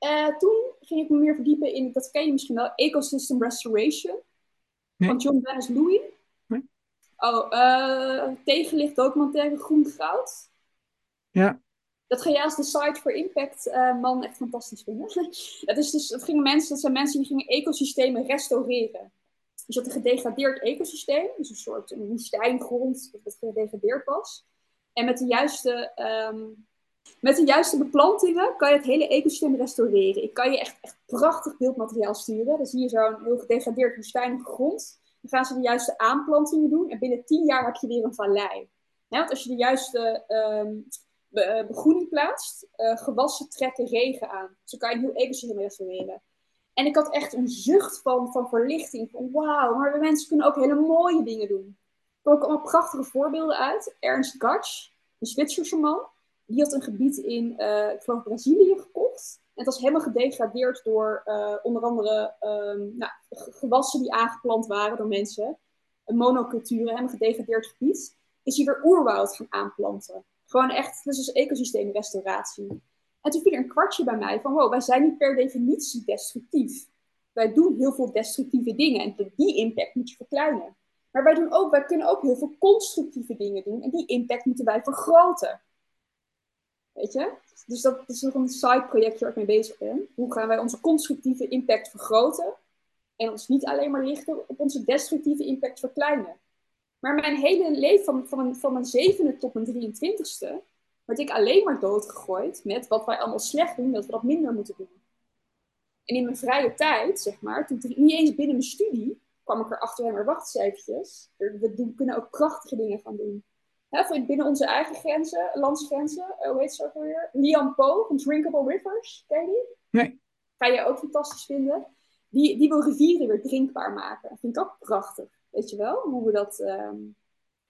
Uh, toen ging ik me meer verdiepen in, dat ken je misschien wel, Ecosystem Restoration. Nee. Van John Dennis Louis. Oh, uh, tegenlicht documentaire Groen Goud. Ja. Dat ga je als de site for impact uh, man echt fantastisch vinden. <laughs> dat, is dus, dat, gingen mensen, dat zijn mensen die gingen ecosystemen restaureren. Dus dat een gedegradeerd ecosysteem, dus een soort een woestijngrond dat gedegradeerd was. En met de juiste, um, met de juiste beplantingen kan je het hele ecosysteem restaureren. Ik kan je echt, echt prachtig beeldmateriaal sturen. Dan zie je zo'n heel gedegradeerd woestijnige. Dan gaan ze de juiste aanplantingen doen. En binnen tien jaar heb je weer een vallei. want als je de juiste um, be begroening plaatst, uh, gewassen trekken regen aan. Zo kan je een heel ecosysteem restaureren. En ik had echt een zucht van, van verlichting. Van wauw, maar mensen kunnen ook hele mooie dingen doen. Er komen ook allemaal prachtige voorbeelden uit. Ernst Gatsch, een Zwitserse man. Die had een gebied in, uh, ik geloof, Brazilië gekocht het was helemaal gedegradeerd door onder andere um, nou, gewassen die aangeplant waren door mensen. Een monoculturen, helemaal gedegradeerd gebied. Is hij weer oerwoud gaan aanplanten. Gewoon echt, dus is ecosysteemrestauratie. En toen viel er een kwartje bij mij van, wow, wij zijn niet per definitie destructief. Wij doen heel veel destructieve dingen en die impact moet je verkleinen. Maar wij, doen ook, wij kunnen ook heel veel constructieve dingen doen en die impact moeten wij vergroten. Weet je? Dus dat is nog een side project waar ik mee bezig ben. Hoe gaan wij onze constructieve impact vergroten en ons niet alleen maar richten op onze destructieve impact verkleinen. Maar mijn hele leven, van, van, mijn, van mijn zevende tot mijn 23ste, werd ik alleen maar doodgegooid met wat wij allemaal slecht doen, dat we dat minder moeten doen. En in mijn vrije tijd, zeg maar, toen, niet eens binnen mijn studie, kwam ik erachter, maar wacht eens eventjes. We doen, kunnen ook prachtige dingen gaan doen hè, binnen onze eigen grenzen, landsgrenzen, uh, hoe heet ze ook alweer? Lian Po van Drinkable Rivers, ken je die? Nee. Ga je ook fantastisch vinden. Die, die wil rivieren weer drinkbaar maken. Dat vind ik ook prachtig, weet je wel? Hoe we dat... Um...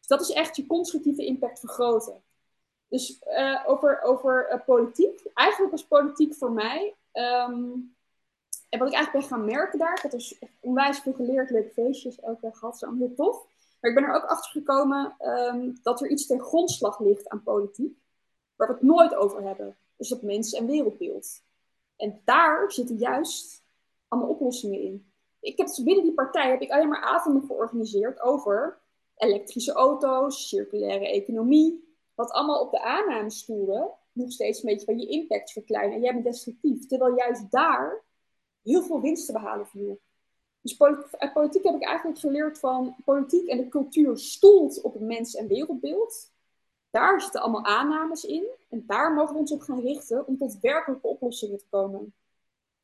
dat is echt je constructieve impact vergroten. Dus uh, over, over uh, politiek. Eigenlijk was politiek voor mij... Um, en wat ik eigenlijk ben gaan merken daar, ik had dus onwijs veel geleerd, leuke feestjes ook gehad, zo heel tof. Maar ik ben er ook achter gekomen um, dat er iets ten grondslag ligt aan politiek, waar we het nooit over hebben. Dus dat mens- en wereldbeeld. En daar zitten juist allemaal oplossingen in. Ik heb binnen die partij heb ik alleen maar avonden georganiseerd over elektrische auto's, circulaire economie. Wat allemaal op de aanname stoelen, nog steeds een beetje van je impact verkleinen. En jij bent destructief. Terwijl juist daar heel veel winst te behalen viel. Dus uit politiek heb ik eigenlijk geleerd van politiek en de cultuur stoelt op het mens- en wereldbeeld. Daar zitten allemaal aannames in. En daar mogen we ons op gaan richten om tot werkelijke oplossingen te komen.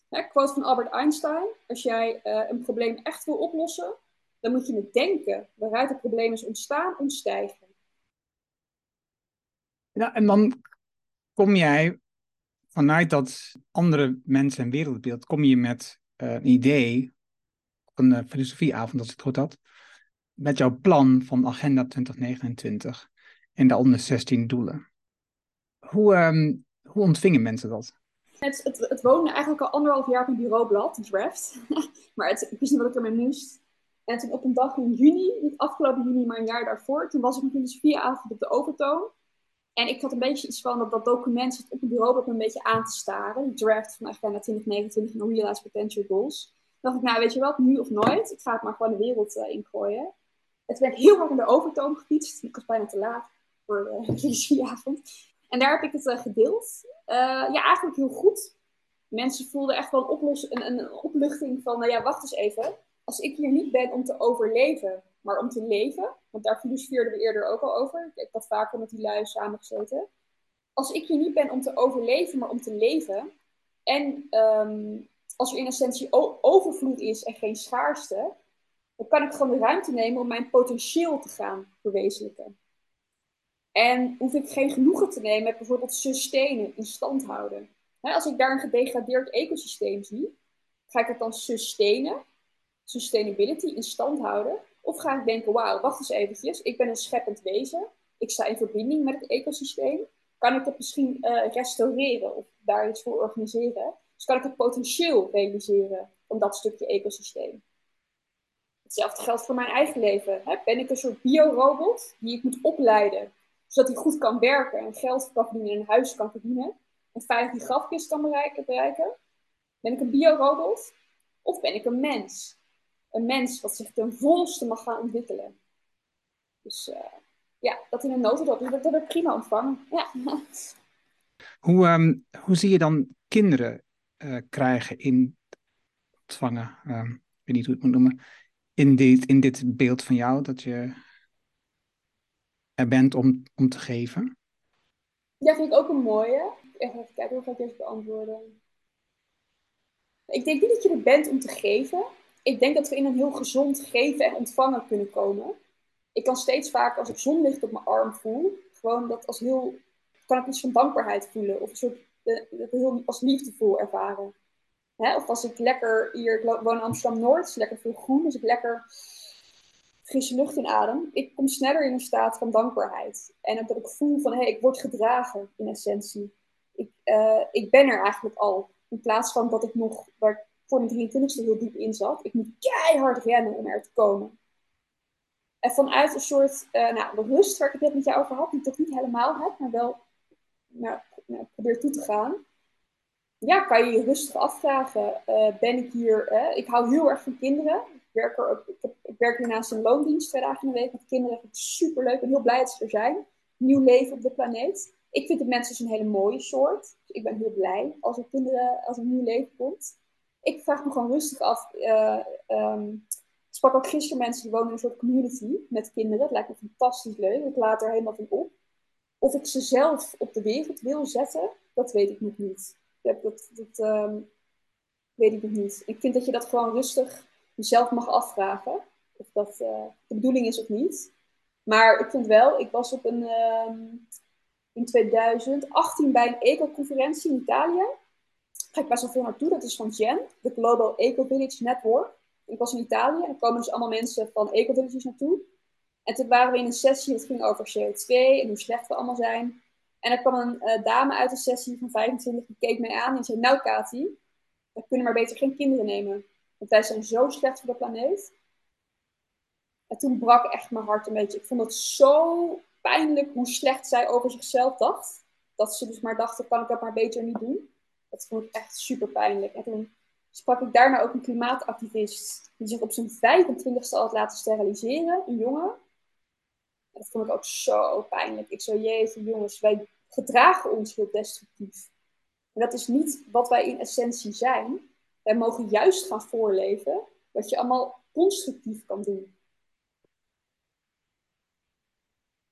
Hè, quote van Albert Einstein. Als jij uh, een probleem echt wil oplossen, dan moet je het denken waaruit het probleem is ontstaan ontstijgen. Ja, en dan kom jij vanuit dat andere mensen en wereldbeeld, kom je met uh, een idee, een uh, filosofieavond als ik het goed had, met jouw plan van Agenda 2029 en daaronder 16 doelen. Hoe, um, hoe ontvingen mensen dat? Het, het, het woonde eigenlijk al anderhalf jaar op een bureaublad, Draft. <laughs> maar het, ik wist niet wat ik ermee moest. En toen op een dag in juni, niet afgelopen juni, maar een jaar daarvoor, toen was ik een filosofieavond op de Overtoon. En ik had een beetje iets van dat, dat document zit op het bureau me een beetje aan te staren. Draft van Agenda 2029 en Realize Potential Goals. Toen dacht ik, nou weet je wat, nu of nooit. Ik ga het maar gewoon de wereld uh, ingooien. Het werd heel hard in de overtoon gefietst. Ik was bijna te laat voor <laughs> de filosofieavond. En daar heb ik het uh, gedeeld. Uh, ja, eigenlijk heel goed. Mensen voelden echt wel een, een, een opluchting van, nou ja, wacht eens even. Als ik hier niet ben om te overleven, maar om te leven, want daar filosofeerden we eerder ook al over. Ik had vaker met die lui samengezeten. Als ik hier niet ben om te overleven, maar om te leven, en um, als er in essentie overvloed is en geen schaarste, dan kan ik gewoon de ruimte nemen om mijn potentieel te gaan verwezenlijken. En hoef ik geen genoegen te nemen met bijvoorbeeld sustainen, in stand houden. als ik daar een gedegradeerd ecosysteem zie, ga ik het dan sustainen, sustainability, in stand houden? Of ga ik denken, wauw, wacht eens eventjes, ik ben een scheppend wezen, ik sta in verbinding met het ecosysteem. Kan ik het misschien uh, restaureren of daar iets voor organiseren? Dus kan ik het potentieel realiseren van dat stukje ecosysteem? Hetzelfde geldt voor mijn eigen leven. Hè? Ben ik een soort biorobot die ik moet opleiden, zodat hij goed kan werken en geld kan verdienen en een huis kan verdienen en veilig die grafkist kan bereiken? Ben ik een biorobot? Of ben ik een mens? Een mens wat zich ten volste mag gaan ontwikkelen. Dus uh, ja, dat in een notendop. Dat, dat heb ik prima ontvangen. Ja. <laughs> Hoe, um, hoe zie je dan kinderen uh, krijgen in ontvangen? Um, ik weet niet hoe ik het moet noemen in dit, in dit beeld van jou, dat je er bent om, om te geven? Ja, vind ik ook een mooie. Even kijken hoe ik deze beantwoorden. Ik denk niet dat je er bent om te geven. Ik denk dat we in een heel gezond geven en ontvangen kunnen komen. Ik kan steeds vaker, als ik zonlicht op mijn arm voel, gewoon dat als heel, kan ik iets van dankbaarheid voelen. Of een soort, uh, heel als liefdevol ervaren. Of als ik lekker, hier, ik woon in Amsterdam-Noord, is lekker veel groen, dus ik lekker frisse lucht inadem. Ik kom sneller in een staat van dankbaarheid. En dat ik voel van, hé, hey, ik word gedragen in essentie. Ik, uh, ik ben er eigenlijk al. In plaats van dat ik nog, waar ik voor mijn 23e heel diep in zat, ik moet keihard rennen om er te komen. En vanuit een soort uh, nou, de rust waar ik het net met jou over had, die ik toch niet helemaal heb, maar wel nou, nou, probeer toe te gaan ja, kan je je rustig afvragen, uh, ben ik hier, ik hou heel erg van kinderen. Ik heb, ik werk hiernaast een loondienst twee dagen in de week met kinderen. Ik vind het super leuk en heel blij dat ze er zijn. Nieuw leven op de planeet. Ik vind de mensen dus een hele mooie soort. Dus ik ben heel blij als er kinderen, als er nieuw leven komt. Ik vraag me gewoon rustig af. Uh, um, ik sprak ook gisteren mensen die wonen in een soort community met kinderen. Het lijkt me fantastisch leuk. Ik laat er helemaal van op. Of ik ze zelf op de wereld wil zetten, dat weet ik nog niet dat, dat um, weet ik nog niet. Ik vind dat je dat gewoon rustig jezelf mag afvragen. Of dat uh, de bedoeling is of niet. Maar ik vind wel, ik was op een, um, in 2018 bij een eco-conferentie in Italië. Ga ik best wel veel naartoe. Dat is van GEN, de Global Eco Village Network. Ik was in Italië en er komen dus allemaal mensen van eco villages naartoe. En toen waren we in een sessie, dat ging over CO2 en hoe slecht we allemaal zijn. En er kwam een uh, dame uit de sessie van 25, die keek mij aan en zei: Nou, Kati, we kunnen maar beter geen kinderen nemen. Want wij zijn zo slecht voor de planeet. En toen brak echt mijn hart een beetje. Ik vond het zo pijnlijk hoe slecht zij over zichzelf dacht. Dat ze dus maar dachten: kan ik dat maar beter niet doen? Dat vond ik echt super pijnlijk. En toen sprak ik daarna ook een klimaatactivist. Die zich op zijn 25ste al had laten steriliseren, een jongen dat vond ik ook zo pijnlijk. Ik zo, jeetje jongens, wij gedragen ons heel destructief. En dat is niet wat wij in essentie zijn. Wij mogen juist gaan voorleven wat je allemaal constructief kan doen.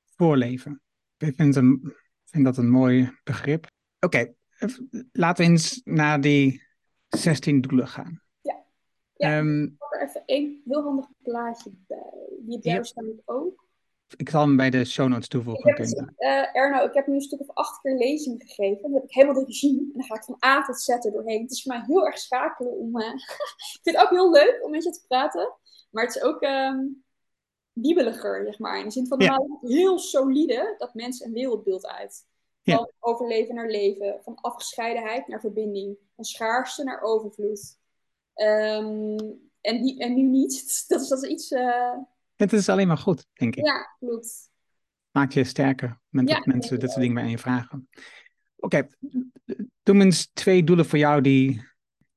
Voorleven. Ik vind, een, vind dat een mooi begrip. Oké, laten we eens naar die 16 doelen gaan. Ja. ja um, ik pak er even één heel handig plaatje bij. Die heb jij waarschijnlijk ook. Ik zal hem bij de show notes toevoegen. Ik heb, uh, Erno, ik heb nu een stuk of acht keer lezing gegeven. Dat heb ik helemaal de regie. En dan ga ik van A tot Z er doorheen. Het is voor mij heel erg schakelen om... Uh, <laughs> ik vind het ook heel leuk om met je te praten. Maar het is ook um, wiebeliger, zeg maar. In de zin van normaal ja. heel solide dat mensen een wereldbeeld uit. Van ja. overleven naar leven. Van afgescheidenheid naar verbinding. Van schaarste naar overvloed. Um, en, die, en nu niet. <laughs> Dat is, dat is iets... Uh, het is alleen maar goed, denk ik. Ja, klopt. Maakt je sterker met ja, mensen dit soort dingen bij je vragen. Oké, okay. eens twee doelen voor jou die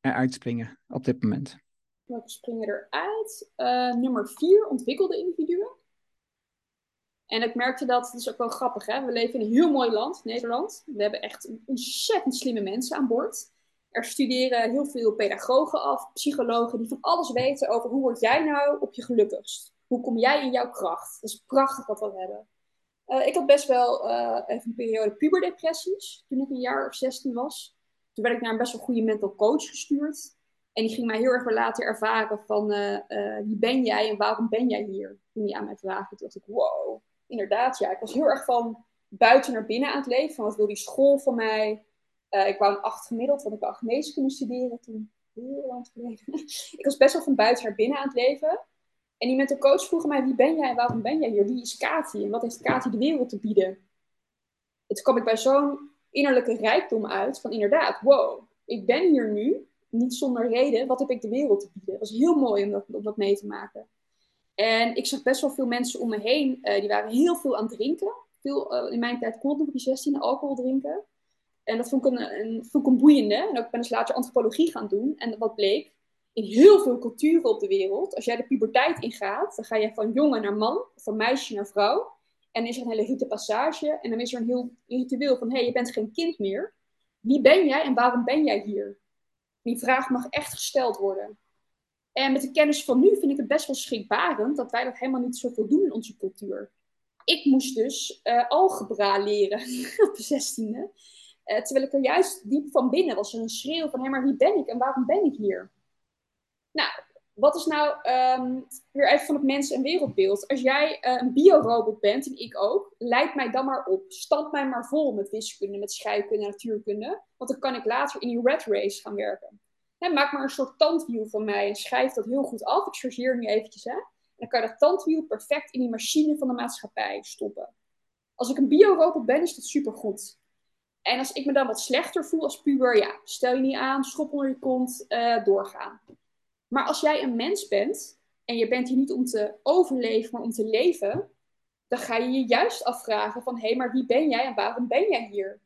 eruit springen op dit moment. Welke springen eruit? Uh, nummer vier, ontwikkelde individuen. En ik merkte dat, dat is ook wel grappig, hè? we leven in een heel mooi land, Nederland. We hebben echt ontzettend slimme mensen aan boord. Er studeren heel veel pedagogen af, psychologen, die van alles weten over hoe word jij nou op je gelukkigst. Hoe kom jij in jouw kracht? Dat is prachtig wat we hebben. Uh, ik had best wel uh, even een periode puberdepressies toen ik een jaar of 16 was. Toen werd ik naar een best wel goede mental coach gestuurd. En die ging mij heel erg laten ervaren van uh, wie ben jij en waarom ben jij hier? Toen hij aan mij vragen. Toen dacht ik, wow, inderdaad ja. Ik was heel erg van buiten naar binnen aan het leven. Van wat wil die school van mij? ik wou een acht gemiddeld, want ik wou geneeskunde studeren toen. Heel lang geleden. <laughs> ik was best wel van buiten naar binnen aan het leven. En die mental coach vroeg mij, wie ben jij en waarom ben jij hier? Wie is Kati en wat heeft Kati de wereld te bieden? En toen kwam ik bij zo'n innerlijke rijkdom uit van inderdaad, wow, ik ben hier nu, niet zonder reden, wat heb ik de wereld te bieden? Dat was heel mooi om dat, mee te maken. En ik zag best wel veel mensen om me heen, uh, die waren heel veel aan het drinken. Veel, uh, in mijn tijd kon het nog op je 16 alcohol drinken. En dat vond ik een, vond ik boeiende. En ook ben dus later antropologie gaan doen. En wat bleek, in heel veel culturen op de wereld, als jij de puberteit ingaat, dan ga je van jongen naar man, van meisje naar vrouw. En dan is er een hele rite passage. En dan is er een heel ritueel van, hé, hey, je bent geen kind meer. Wie ben jij en waarom ben jij hier? Die vraag mag echt gesteld worden. En met de kennis van nu vind ik het best wel schrikbarend dat wij dat helemaal niet zoveel doen in onze cultuur. Ik moest dus uh, algebra leren <laughs> op de zestiende. Uh, terwijl ik er juist diep van binnen was er een schreeuw van, hé, maar wie ben ik en waarom ben ik hier? Nou, wat is nou um, weer even van het mens- en wereldbeeld? Als jij uh, een biorobot bent, en ik ook, leid mij dan maar op. Stamp mij maar vol met wiskunde, met scheikunde natuurkunde. Want dan kan ik later in die red race gaan werken. Maak maar een soort tandwiel van mij en schrijf dat heel goed af. Ik chargeer nu eventjes, hè. En dan kan je dat tandwiel perfect in die machine van de maatschappij stoppen. Als ik een biorobot ben, is dat supergoed. En als ik me dan wat slechter voel als puber, ja, stel je niet aan, schop onder je kont, uh, doorgaan. Maar als jij een mens bent en je bent hier niet om te overleven, maar om te leven, dan ga je je juist afvragen van hé, hey, maar wie ben jij en waarom ben jij hier?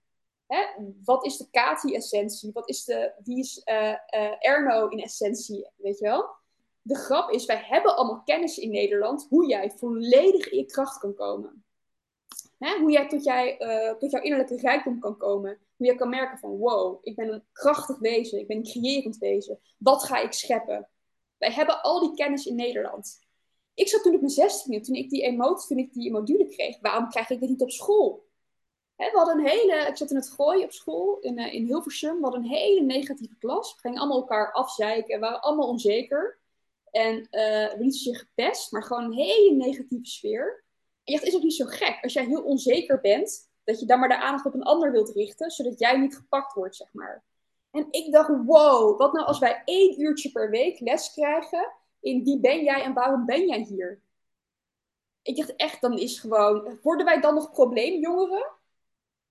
Hè? Wat is de Kati-essentie? Wat is de, wie is uh, uh, Erno in essentie? Weet je wel? De grap is, wij hebben allemaal kennis in Nederland hoe jij volledig in je kracht kan komen. Hè? Hoe jij tot, jij uh, tot jouw innerlijke rijkdom kan komen. Hoe je kan merken van wow, ik ben een krachtig wezen, ik ben een creërend wezen. Wat ga ik scheppen? Wij hebben al die kennis in Nederland. Ik zat toen op mijn 16 toen ik die emotie, toen ik die module kreeg, waarom krijg ik dit niet op school? we hadden een hele, ik zat in het gooien op school in, uh, in Hilversum. We hadden een hele negatieve klas. We gingen allemaal elkaar afzeiken. We waren allemaal onzeker. En uh, we niet zozeer gepest, maar gewoon een hele negatieve sfeer. En dacht, is ook niet zo gek als jij heel onzeker bent, dat je dan maar de aandacht op een ander wilt richten, zodat jij niet gepakt wordt, zeg maar. En ik dacht, wow, wat nou als wij één uurtje per week les krijgen in wie ben jij en waarom ben jij hier? Ik dacht echt, dan is gewoon, worden wij dan nog probleemjongeren?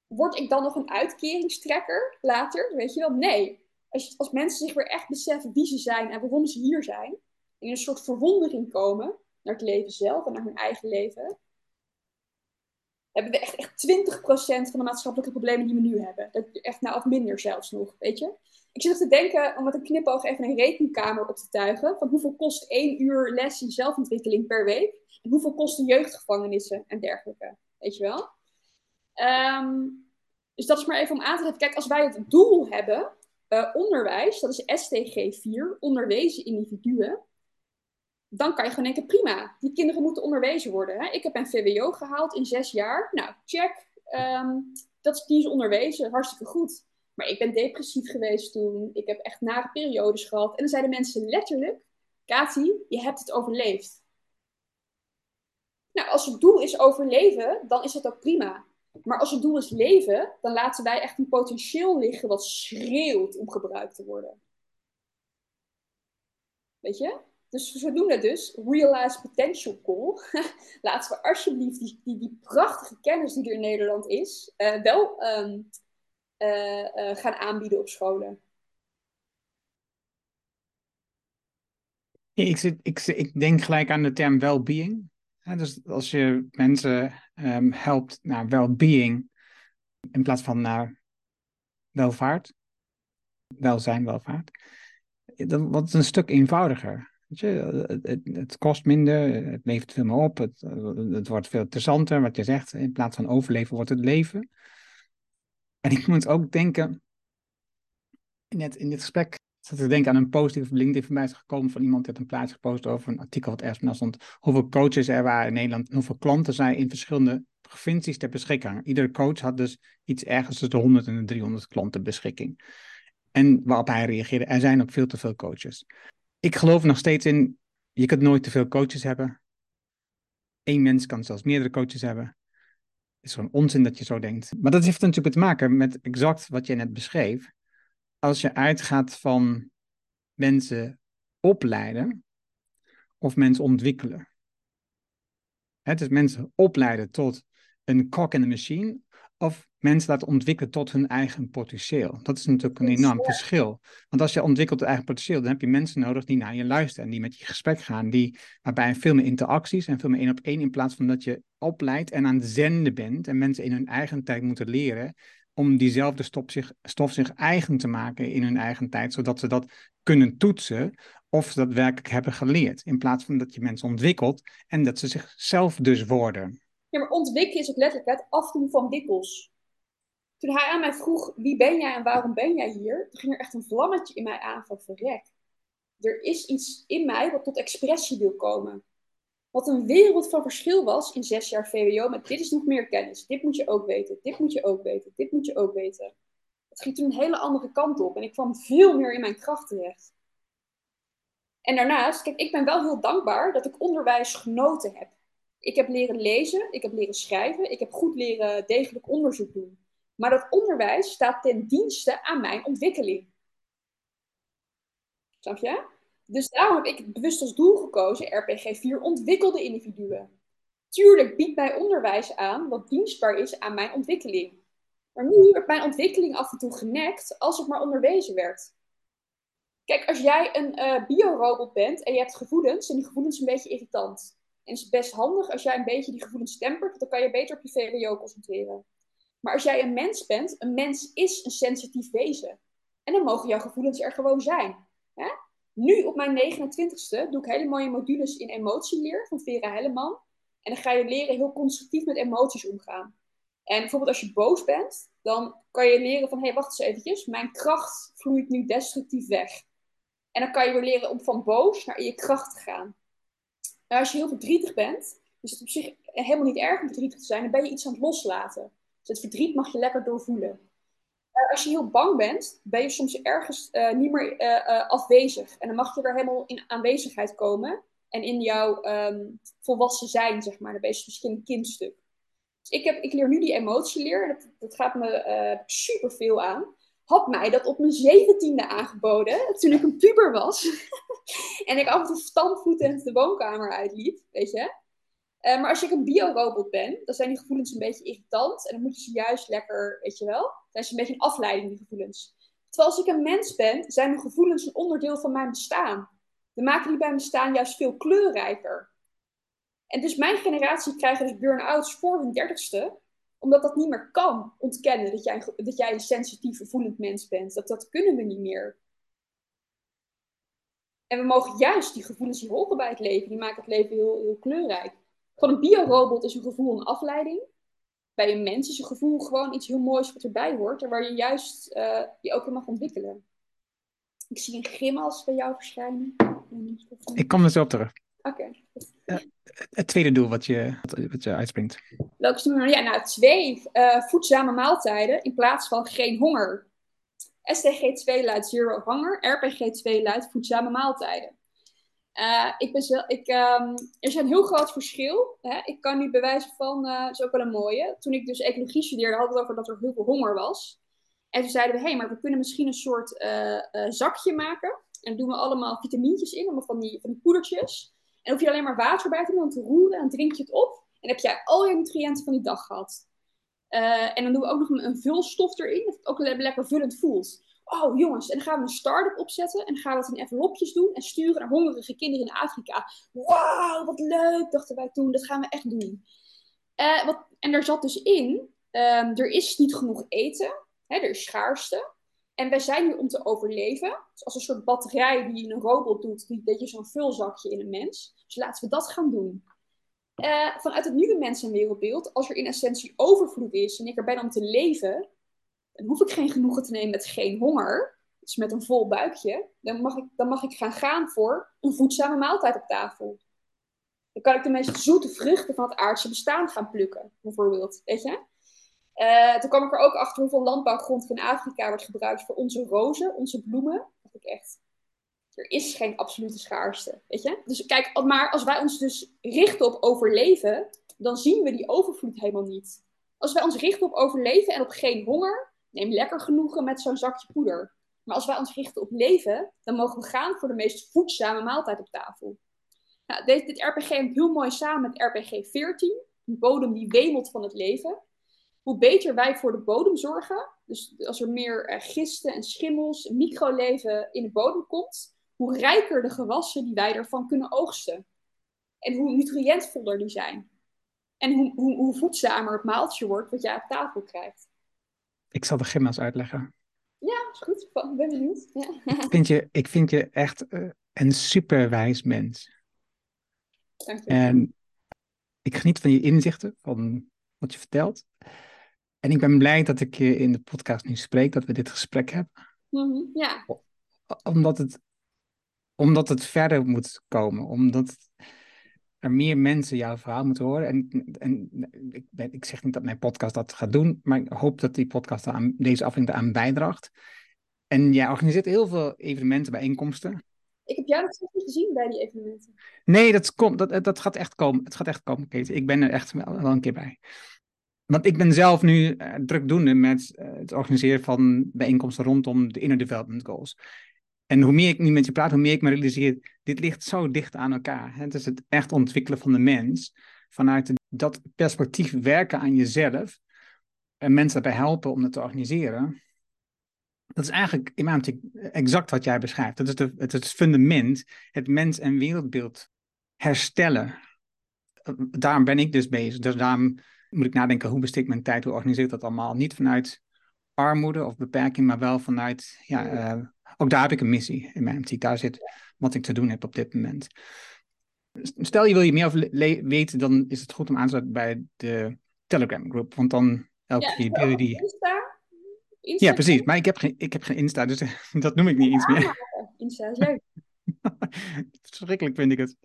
Word ik dan nog een uitkeringstrekker later? Weet je wel? Nee. Als, als mensen zich weer echt beseffen wie ze zijn en waarom ze hier zijn, in een soort verwondering komen naar het leven zelf en naar hun eigen leven, hebben we echt, echt 20% van de maatschappelijke problemen die we nu hebben. Dat, echt nou, of minder zelfs nog, weet je. Ik zit te denken om met een knipoog even een rekenkamer op te tuigen. Van hoeveel kost één uur les in zelfontwikkeling per week? En hoeveel kosten jeugdgevangenissen en dergelijke, weet je wel. Um, dus dat is maar even om aan te geven. Kijk, als wij het doel hebben, uh, onderwijs, dat is STG 4, onderwezen individuen dan kan je gewoon denken, prima, die kinderen moeten onderwezen worden. Hè? Ik heb een VWO gehaald in zes jaar. Nou, check, ehm, dat, die is onderwezen, hartstikke goed. Maar ik ben depressief geweest toen. Ik heb echt nare periodes gehad. En dan zeiden mensen letterlijk: Kati, je hebt het overleefd. Nou, als het doel is overleven, dan is dat ook prima. Maar als het doel is leven, dan laten wij echt een potentieel liggen wat schreeuwt om gebruikt te worden. Weet je? Dus we doen dat dus, Realize Potential Call. <laughs> Laten we alsjeblieft die, die, die prachtige kennis die er in Nederland is, uh, wel um, uh, uh, gaan aanbieden op scholen. Ik, zit, ik, ik denk gelijk aan de term well-being. dus als je mensen um, helpt naar well-being in plaats van naar welvaart, welzijn, welvaart, dan wordt het een stuk eenvoudiger. Je, het, het, kost minder, het levert veel meer op, het, het wordt veel interessanter, wat je zegt. In plaats van overleven wordt het leven. En ik moet ook denken, net in dit gesprek zat te denken aan een post die op LinkedIn voorbij is gekomen van iemand die had een plaats gepost over een artikel wat ergens stond. Hoeveel coaches er waren in Nederland en hoeveel klanten zij in verschillende provincies ter beschikking. Iedere coach had dus iets ergens tussen de 100 en de 300 klanten beschikking. En waarop hij reageerde, er zijn ook veel te veel coaches. Ik geloof nog steeds in, je kunt nooit te veel coaches hebben. Eén mens kan zelfs meerdere coaches hebben. Het is gewoon onzin dat je zo denkt. Maar dat heeft natuurlijk te maken met exact wat je net beschreef. Als je uitgaat van mensen opleiden of mensen ontwikkelen. Het is mensen opleiden tot een kok in de machine of mensen laten ontwikkelen tot hun eigen potentieel. Dat is natuurlijk een enorm verschil. Want als je ontwikkelt het eigen potentieel, dan heb je mensen nodig die naar je luisteren en die met je gesprek gaan, die, waarbij veel meer interacties en veel meer één op één, in plaats van dat je opleidt en aan het zenden bent en mensen in hun eigen tijd moeten leren om diezelfde stof zich, stof zich eigen te maken in hun eigen tijd, zodat ze dat kunnen toetsen of ze dat werkelijk hebben geleerd. In plaats van dat je mensen ontwikkelt en dat ze zichzelf dus worden. Ja, maar ontwikkelen is ook letterlijk het afdoen van dikkels. Toen hij aan mij vroeg, wie ben jij en waarom ben jij hier? Toen ging er echt een vlammetje in mij aan van verrek. Er is iets in mij wat tot expressie wil komen. Wat een wereld van verschil was in zes jaar VWO met dit is nog meer kennis. Dit moet je ook weten, dit moet je ook weten, dit moet je ook weten. Het ging toen een hele andere kant op en ik kwam veel meer in mijn kracht terecht. En daarnaast, kijk, ik ben wel heel dankbaar dat ik onderwijs genoten heb. Ik heb leren lezen, ik heb leren schrijven, ik heb goed leren degelijk onderzoek doen. Maar dat onderwijs staat ten dienste aan mijn ontwikkeling. Snap je? Dus daarom heb ik bewust als doel gekozen RPG 4 ontwikkelde individuen. Tuurlijk biedt mij onderwijs aan wat dienstbaar is aan mijn ontwikkeling. Maar nu werd mijn ontwikkeling af en toe genekt als ik maar onderwezen werd. Kijk, als jij een uh, biorobot bent en je hebt gevoelens, zijn die gevoelens een beetje irritant. En het is best handig als jij een beetje die gevoelens tempert, dan kan je beter op je VWO concentreren. Maar als jij een mens bent, een mens is een sensitief wezen. En dan mogen jouw gevoelens er gewoon zijn. Hè? Nu op mijn 29ste doe ik hele mooie modules in emotieleer van Vera Helleman. En dan ga je leren heel constructief met emoties omgaan. En bijvoorbeeld als je boos bent, dan kan je leren van, hé, hey, wacht eens eventjes, mijn kracht vloeit nu destructief weg. En dan kan je weer leren om van boos naar in je kracht te gaan. Nou, als je heel verdrietig bent, is het op zich helemaal niet erg om verdrietig te zijn, dan ben je iets aan het loslaten. Dus het verdriet mag je lekker doorvoelen. Uh, als je heel bang bent, ben je soms ergens uh, niet meer uh, afwezig. En dan mag je er helemaal in aanwezigheid komen. En in jouw um, volwassen zijn, zeg maar. Dan ben je misschien een kindstuk. Dus ik, heb, ik leer nu die emotieleer. Dat, dat gaat me super veel aan. Had mij dat op mijn zeventiende aangeboden, toen ik een puber was. <laughs> en ik af en toe standvoetend de woonkamer uitliep, weet je. Uh, maar als ik een biorobot ben, dan zijn die gevoelens een beetje irritant. En dan moet je ze juist lekker, weet je wel, dan ze een beetje een afleiding, die gevoelens. Terwijl als ik een mens ben, zijn mijn gevoelens een onderdeel van mijn bestaan. Dan maken die bij mijn bestaan juist veel kleurrijker. En dus mijn generatie krijgen dus burn-outs voor hun dertigste, omdat dat niet meer kan ontkennen dat jij, dat jij een sensitief, voelend mens bent. Dat, dat kunnen we niet meer. En we mogen juist die gevoelens die horen bij het leven, die maken het leven heel, heel kleurrijk. Van een biorobot is een gevoel een afleiding. Bij een mens is een gevoel gewoon iets heel moois wat erbij hoort. En waar je juist uh, je ook in mag ontwikkelen. Ik zie een grimas bij jou verschijnen. Ik kom er zo op terug. Oké. Okay. Uh, het tweede doel wat je, wat je uitspringt. Welke stimuleren? Ja, nou, twee uh, voedzame maaltijden in plaats van geen honger. STG2 luidt zero hunger, RPG2 luidt voedzame maaltijden. Uh, ik ben ik, um, er is een heel groot verschil. Hè? Ik kan nu bewijzen van, dat is ook wel een mooie. Toen ik dus ecologie studeerde, hadden we het over dat er heel veel honger was. En toen zeiden we, hé, hey, maar we kunnen misschien een soort uh, zakje maken. En doen we allemaal vitamintjes in, allemaal van die, van die poedertjes. En hoef je alleen maar water bij te doen, te roeren en drink je het op. En heb jij al je nutriënten van die dag gehad. En dan doen we ook nog een, een vulstof erin, dat het ook lekker vullend voelt. Oh jongens, en dan gaan we een start-up opzetten en gaan we dat in envelopjes doen en sturen naar hongerige kinderen in Afrika. Wauw, wat leuk, dachten wij toen, dat gaan we echt doen. Uh, wat, en er zat dus in, um, er is niet genoeg eten, hè, er is schaarste. En wij zijn hier om te overleven. Dus als een soort batterij die in een robot doet, die, dat je zo'n vulzakje in een mens. Dus laten we dat gaan doen. Uh, vanuit het nieuwe mens- en wereldbeeld, als er in essentie overvloed is en ik er ben om te leven, dan hoef ik geen genoegen te nemen met geen honger, dus met een vol buikje. Dan mag ik, dan mag ik gaan gaan voor een voedzame maaltijd op tafel. Dan kan ik de meest zoete vruchten van het aardse bestaan gaan plukken, bijvoorbeeld. Weet je? Uh, toen kwam ik er ook achter hoeveel landbouwgrond in Afrika wordt gebruikt voor onze rozen, onze bloemen. Dat ik echt, er is geen absolute schaarste, weet je? Dus kijk, maar als wij ons dus richten op overleven, dan zien we die overvloed helemaal niet. Als wij ons richten op overleven en op geen honger, neem lekker genoegen met zo'n zakje poeder. Maar als wij ons richten op leven, dan mogen we gaan voor de meest voedzame maaltijd op tafel. Nou, dit, dit RPG hangt heel mooi samen met RPG 14, een bodem die wemelt van het leven. Hoe beter wij voor de bodem zorgen, dus als er meer uh, gisten en schimmels, microleven in de bodem komt, hoe rijker de gewassen die wij ervan kunnen oogsten. En hoe nutriëntvoller die zijn. En hoe, hoe, hoe voedzamer het maaltje wordt wat jij op tafel krijgt. Ik zal de gymna's uitleggen. Ja, is goed. Ik ben benieuwd. Ja. Ik, vind je, ik vind je echt uh, een superwijs mens. Dank je. En ik geniet van je inzichten, van wat je vertelt. En ik ben blij dat ik je in de podcast nu spreek, dat we dit gesprek hebben. Mm -hmm. Ja. Omdat het omdat het verder moet komen. Omdat er meer mensen jouw verhaal moeten horen. En, en ik, ben, ik zeg niet dat mijn podcast dat gaat doen, maar ik hoop dat die podcast aan, deze aflevering eraan bijdraagt. En jij organiseert heel veel evenementen, bijeenkomsten. Ik heb jou nog niet gezien bij die evenementen. Nee, dat, komt, dat, dat gaat echt komen. Het gaat echt komen, Kate. Ik ben er echt wel, wel een keer bij. Want ik ben zelf nu uh, drukdoende met uh, het organiseren van bijeenkomsten rondom de Inner Development Goals. En hoe meer ik nu met je praat, hoe meer ik me realiseer, dit ligt zo dicht aan elkaar. Het is het echt ontwikkelen van de mens. Vanuit dat perspectief werken aan jezelf. En mensen daarbij helpen om het te organiseren. Dat is eigenlijk in exact wat jij beschrijft. Dat is het, het fundament, het mens- en wereldbeeld herstellen. Daarom ben ik dus bezig. Dus daarom moet ik nadenken, hoe besteed ik mijn tijd, hoe organiseer ik dat allemaal? Niet vanuit armoede of beperking, maar wel vanuit ja, uh, ook daar heb ik een missie in mijn optiek. Daar zit wat ik te doen heb op dit moment. Stel je wil je meer over weten, dan is het goed om aan te sluiten bij de Telegram groep. Want dan elke ja, keer deel je die. Insta? Insta? Ja, precies. Maar ik heb geen, ik heb geen Insta, dus <laughs> dat noem ik niet eens meer. <laughs> Insta is leuk. <laughs> Verschrikkelijk vind ik het.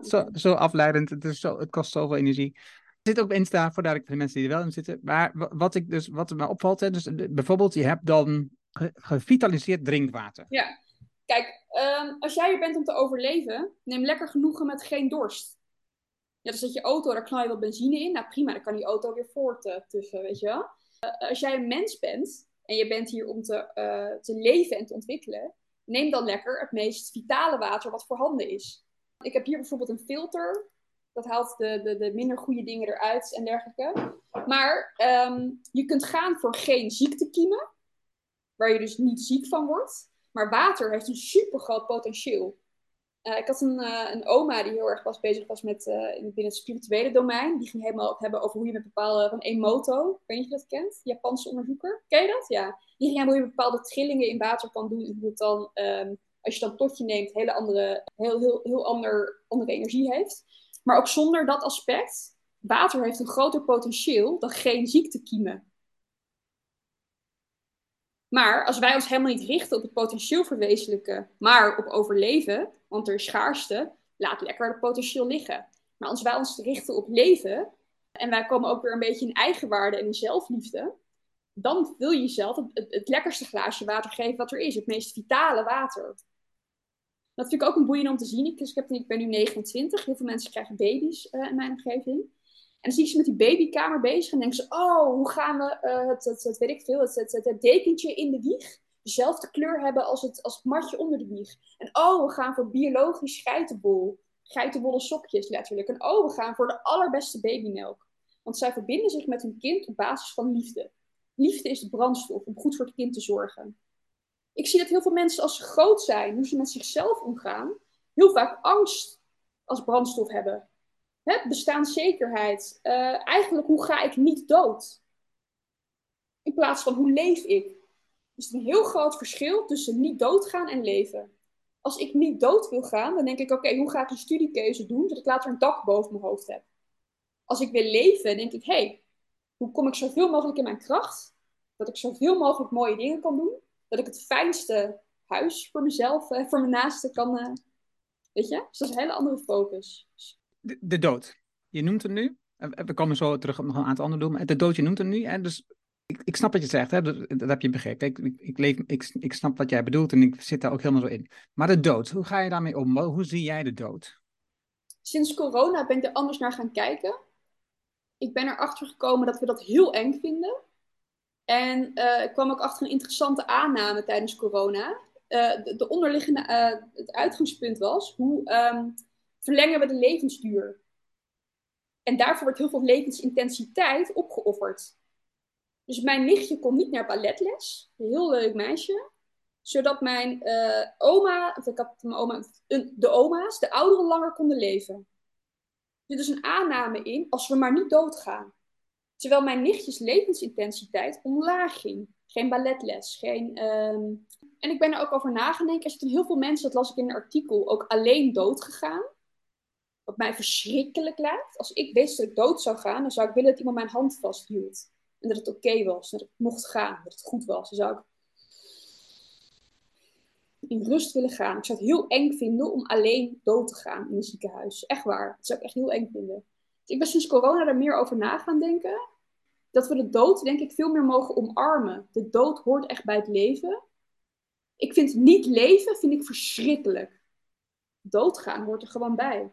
Zo, zo afleidend. Het, is zo, het kost zoveel energie. Ik zit ook op Insta, voor de mensen die er wel in zitten. Maar wat, ik dus, wat me opvalt, hè, dus bijvoorbeeld, je hebt dan gevitaliseerd drinkwater. Ja, kijk, um, als jij er bent om te overleven, neem lekker genoegen met geen dorst. Ja, dus dat je auto, daar knal je wat benzine in. Nou prima, dan kan die auto weer voorttuffen, weet je wel. Uh, als jij een mens bent en je bent hier om te, uh, te leven en te ontwikkelen, neem dan lekker het meest vitale water wat voorhanden is. Ik heb hier bijvoorbeeld een filter. Dat haalt de, de, de minder goede dingen eruit en dergelijke. Maar um, je kunt gaan voor geen ziektekiemen waar je dus niet ziek van wordt. Maar water heeft een super groot potentieel. Uh, ik had een, uh, een, oma die heel erg was bezig was met uh, binnen het spirituele domein. Die ging helemaal hebben over hoe je met bepaalde van Emoto, ik weet je dat kent, Japanse onderzoeker. Ken je dat? Ja. Die ging hoe je bepaalde trillingen in water kan doen en hoe het dan, um, als je dan tot je neemt, hele andere, heel, heel, heel ander, andere energie heeft. Maar ook zonder dat aspect, water heeft een groter potentieel dan geen ziektekiemen. Maar als wij ons helemaal niet richten op het potentieel verwezenlijken, maar op overleven, want er is schaarste, laat lekker het potentieel liggen. Maar als wij ons richten op leven, en wij komen ook weer een beetje in eigenwaarde en in zelfliefde, dan wil je jezelf het, lekkerste glaasje water geven wat er is, het meest vitale water. Dat vind ik ook een boeiend om te zien. Ik, dus ik, heb, ik ben nu 29, heel veel mensen krijgen baby's uh, in mijn omgeving. En dan zie ik ze met die babykamer bezig en denken ze, oh, hoe gaan we uh, het, het, het, weet ik veel, het, het, dekentje in de wieg dezelfde kleur hebben als het, als het matje onder de wieg. En oh, we gaan voor biologisch geitenbol. Geitenwolle sokjes letterlijk. En oh, we gaan voor de allerbeste babymelk. Want zij verbinden zich met hun kind op basis van liefde. Liefde is de brandstof om goed voor het kind te zorgen. Ik zie dat heel veel mensen als ze groot zijn, hoe ze met zichzelf omgaan, heel vaak angst als brandstof hebben. Hè? Bestaanszekerheid. Uh, eigenlijk, hoe ga ik niet dood? In plaats van, hoe leef ik? Is een heel groot verschil tussen niet doodgaan en leven. Als ik niet dood wil gaan, dan denk ik, oké, hoe ga ik een studiekeuze doen, dat ik later een dak boven mijn hoofd heb? Als ik wil leven, denk ik, hé, hey, hoe kom ik zoveel mogelijk in mijn kracht? Dat ik zoveel mogelijk mooie dingen kan doen. Dat ik het fijnste huis voor mezelf, eh, voor mijn naasten kan. Uh, weet je? Dus dat is een hele andere focus. De, dood. Je noemt het nu. We komen zo terug op nog een aantal andere. Maar de dood, je noemt het nu. Hè? Dus ik, ik snap wat je zegt. Hè? Dat, dat heb je begrepen. Ik, ik, ik, leef, ik, ik snap wat jij bedoelt en ik zit daar ook helemaal zo in. Maar de dood, hoe ga je daarmee om? Hoe zie jij de dood? Sinds corona ben ik er anders naar gaan kijken ik ben erachter gekomen dat we dat heel eng vinden. En uh, ik kwam ook achter een interessante aanname tijdens corona. Uh, de, onderliggende, uh, het uitgangspunt was, hoe um, verlengen we de levensduur? En daarvoor wordt heel veel levensintensiteit opgeofferd. Dus mijn nichtje kon niet naar balletles, een heel leuk meisje. Zodat mijn oma, of ik mijn oma, de oma's, de ouderen langer konden leven zit dus een aanname in als we maar niet doodgaan. Terwijl mijn nichtjes levensintensiteit omlaag ging. Geen balletles, geen... Ehm, en ik ben er ook over nagedacht. Er zitten heel veel mensen, dat las ik in een artikel, ook alleen doodgegaan. Wat mij verschrikkelijk lijkt. Als ik wist dat ik dood zou gaan, dan zou ik willen dat iemand mijn hand vasthield. En dat het oké was, dat ik mocht gaan, dat het goed was. Dan zou ik in rust willen gaan. Ik zou het heel eng vinden om alleen dood te gaan in een ziekenhuis. Echt waar. Dat zou ik echt heel eng vinden. Ik ben sinds corona er meer over na gaan denken. Dat we de dood, denk ik, veel meer mogen omarmen. De dood hoort echt bij het leven. Ik vind niet leven vind ik verschrikkelijk. Doodgaan hoort er gewoon bij.